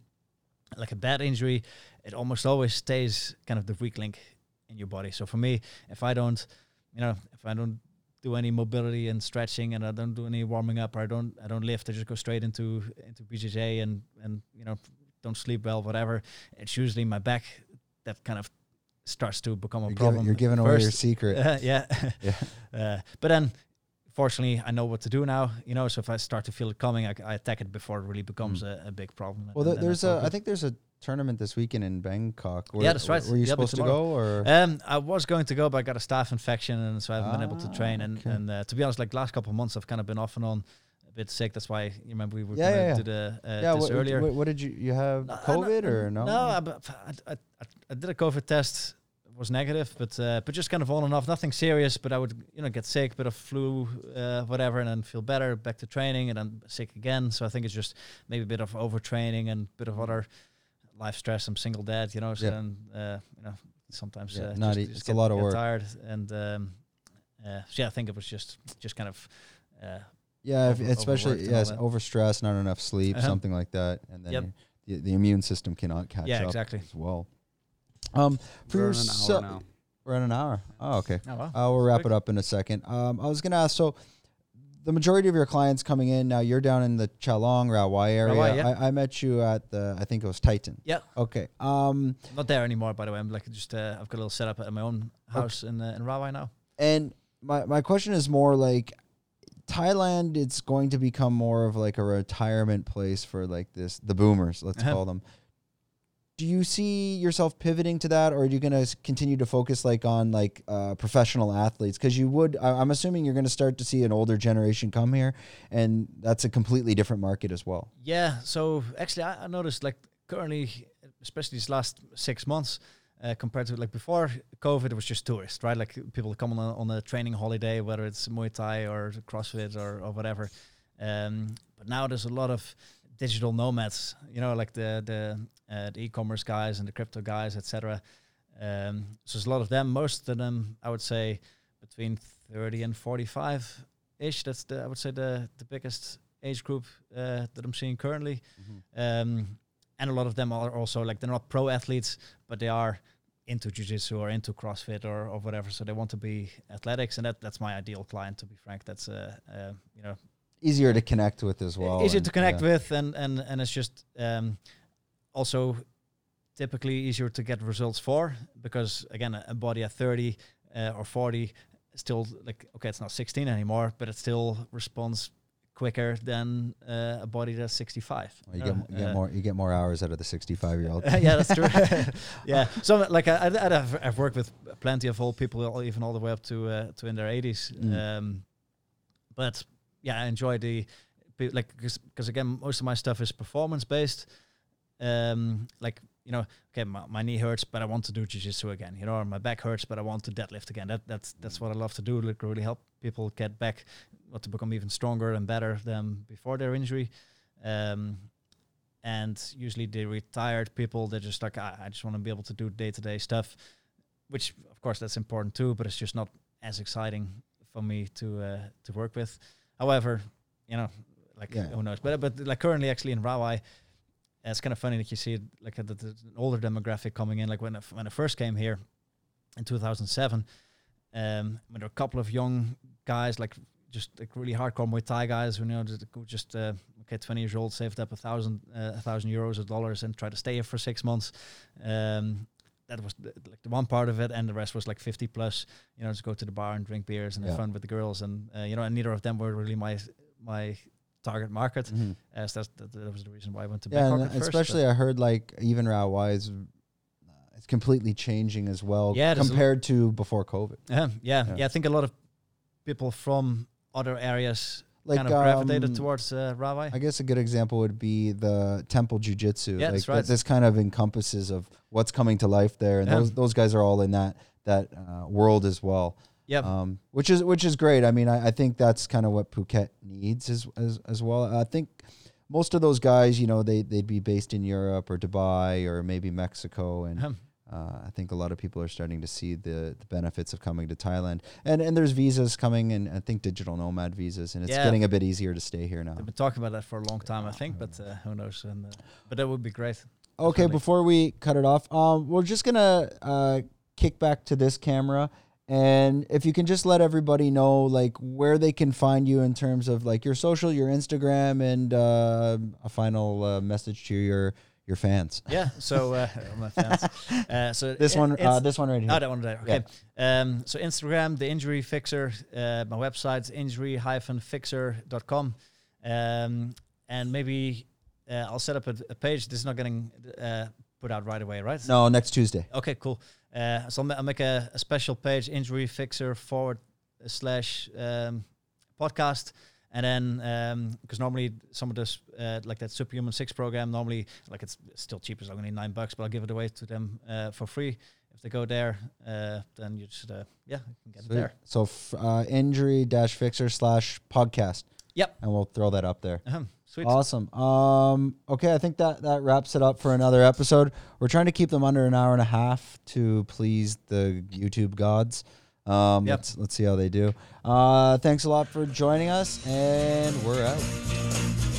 like a bad injury, it almost always stays kind of the weak link in your body. So for me, if I don't, you know, if I don't do any mobility and stretching, and I don't do any warming up, or I don't I don't lift, I just go straight into into BJJ and and you know don't sleep well, whatever. It's usually my back that kind of starts to become a you're, problem. giving, you're giving away your secret. Uh, yeah. Yeah. Uh, but then, fortunately, I know what to do now. You know, so if I start to feel it coming, I, I attack it before it really becomes a, a big problem. Well, th- there's a. I think there's a tournament this weekend in Bangkok. Were, Yeah, that's right. Were you Yeah, supposed to go or? Um, I was going to go, but I got a staph infection, and so I haven't been able to Ah, train. And, okay. and uh, to be honest, like last couple of months, I've kind of been off and on a bit sick. That's why you remember we were Yeah, yeah, yeah. do the uh, yeah. this What, earlier. what, what did you? You have No, COVID or no? No, I, I, I, I did a COVID test. Was negative, but uh, but just kind of on and off, nothing serious. But I would you know get sick, bit of flu, uh, whatever, and then feel better, back to training, and then sick again. So I think it's just maybe a bit of overtraining and a bit of other life stress. I'm single dad, you know, so Yeah. then uh, you know sometimes Yeah, uh, just, e- just it's a lot of get work. tired, and um, uh, so yeah, I think it was just just kind of. Uh, Yeah, over- especially overworked and all yes, that. overstress, not enough sleep, Uh-huh. something like that, and then Yep. the, the immune system cannot catch Yeah, up exactly. as well. Um, for We're your in an hour now. we're at an hour. Oh, okay. oh wow. Uh, we'll wrap Quick. it up in a second. Um, I was gonna ask. So, the majority of your clients coming in now, you're down in the Chalong Rawai area. Rawai, yeah. I, I met you at the. I think it was Titan. Yeah. Okay. Um, Not there anymore, by the way. I'm like just uh, I've got a little setup at my own house in uh, in Rawai now. and my my question is more like. Thailand, it's going to become more of like a retirement place for like this the boomers, let's Uh-huh. call them. Do you see yourself pivoting to that, or are you going to continue to focus like on like uh, professional athletes? Because you would, I, I'm assuming you're going to start to see an older generation come here, and that's a completely different market as well. Yeah. So actually, I, I noticed like currently, especially these last six months, uh, compared to like before COVID, it was just tourists, right? Like people come on a, on a training holiday, whether it's Muay Thai or CrossFit or, or whatever. Um, but now there's a lot of digital nomads, you know, like the the, uh, the e-commerce guys and the crypto guys, etc. Um, so there's a lot of them. Most of them, I would say, between 30 and 45 ish. That's the I would say the the biggest age group uh, that I'm seeing currently. Um, and a lot of them are also like they're not pro athletes, but they are into jiu-jitsu or into CrossFit or, or whatever. So they want to be athletics, and that that's my ideal client. To be frank, that's uh, uh you know Easier to connect with as well. easier and- to connect yeah. with, and and and it's just um, also typically easier to get results for because again, a, a body at 30 uh, or 40 still like okay, it's not 16 anymore, but it still responds quicker than uh, a body that's 65. Well, you, get, you get Uh, more you get more hours out of the 65 year old. yeah, that's true. yeah, so like I, I'd have, worked with plenty of old people, even all the way up to uh, to in their 80s. Mm. Um, but yeah, I enjoy the like because again, most of my stuff is performance based. Um, like you know, okay, my, my knee hurts, but I want to do jiu-jitsu again. You know, or my back hurts, but I want to deadlift again. That that's that's what I love to do. Like really help people get back, or to become even stronger and better than before their injury. Um, and usually the retired people, they're just like, "Ah, I, I just want to be able to do day-to-day stuff, which of course that's important too, but it's just not as exciting for me to uh, to work with. However, you know, like Yeah. who knows? But but like currently, actually in Rawai, it's kind of funny that you see it, like a, the, the older demographic coming in. Like when I, when I first came here in 2007, um, when there were a couple of young guys, like just like really hardcore Muay Thai guys, who you know just, just uh, okay, 20 years old, saved up a thousand uh, a thousand euros or dollars and try to stay here for six months. Um, that was the, like the one part of it, and the rest was like 50 plus. You know, just go to the bar and drink beers and Yeah. have fun with the girls, and uh, you know, and neither of them were really my my target market. Uh, so that's, that, that was the reason why I went to Yeah, Bangkok first, especially I heard like even is uh, it's completely changing as well Yeah, compared to before COVID. Uh, yeah, Yeah. yeah, I think a lot of people from other areas Like kind of gravitated um, towards uh. I guess a good example would be the temple jujitsu. Yeah, like that's right. This kind of encompasses of what's coming to life there, and Yeah. those those guys are all in that that uh, world as well. Yep. Um, which is which is great. I mean, I, I think that's kind of what Phuket needs as, as as well. I think most of those guys, you know, they they'd be based in Europe or Dubai or maybe Mexico, and. Uh, I think a lot of people are starting to see the, the benefits of coming to Thailand. And and there's visas coming, and I think digital nomad visas, and it's Yeah. getting a bit easier to stay here now. They've been talking about that for a long time, I think, but uh, who knows? And, uh, but that would be great. Okay, Definitely. before we cut it off, um, we're just gonna uh, kick back to this camera, and if you can just let everybody know like where they can find you in terms of like your social, your Instagram, and uh, a final uh, message to your your fans. Yeah. So uh, my fans. Uh, so This one, uh, this one right here. Oh, that one there. Okay. Um, so Instagram, the Injury Fixer. Uh, my website's injury-fixer.com. Um, and maybe uh, I'll set up a, a page. This is not getting uh, put out right away, right? No, next Tuesday. Okay, cool. Uh, so I'll make a, a special page, Injury Fixer forward slash um, podcast. And then, because normally some of this, uh, like that Superhuman 6 program, normally, like it's still cheap, it's only nine bucks, but I'll give it away to them uh, for free. If they go there, uh, then you just, uh, yeah, you can get it there. So f- uh, injury dash fixer slash podcast. Yep. And we'll throw that up there. Ahem, sweet. Awesome. Um, okay, I think that that wraps it up for another episode. We're trying to keep them under an hour and a half to please the YouTube gods. Um, Yep. Let's let's see how they do. Uh, thanks a lot for joining us, and we're out.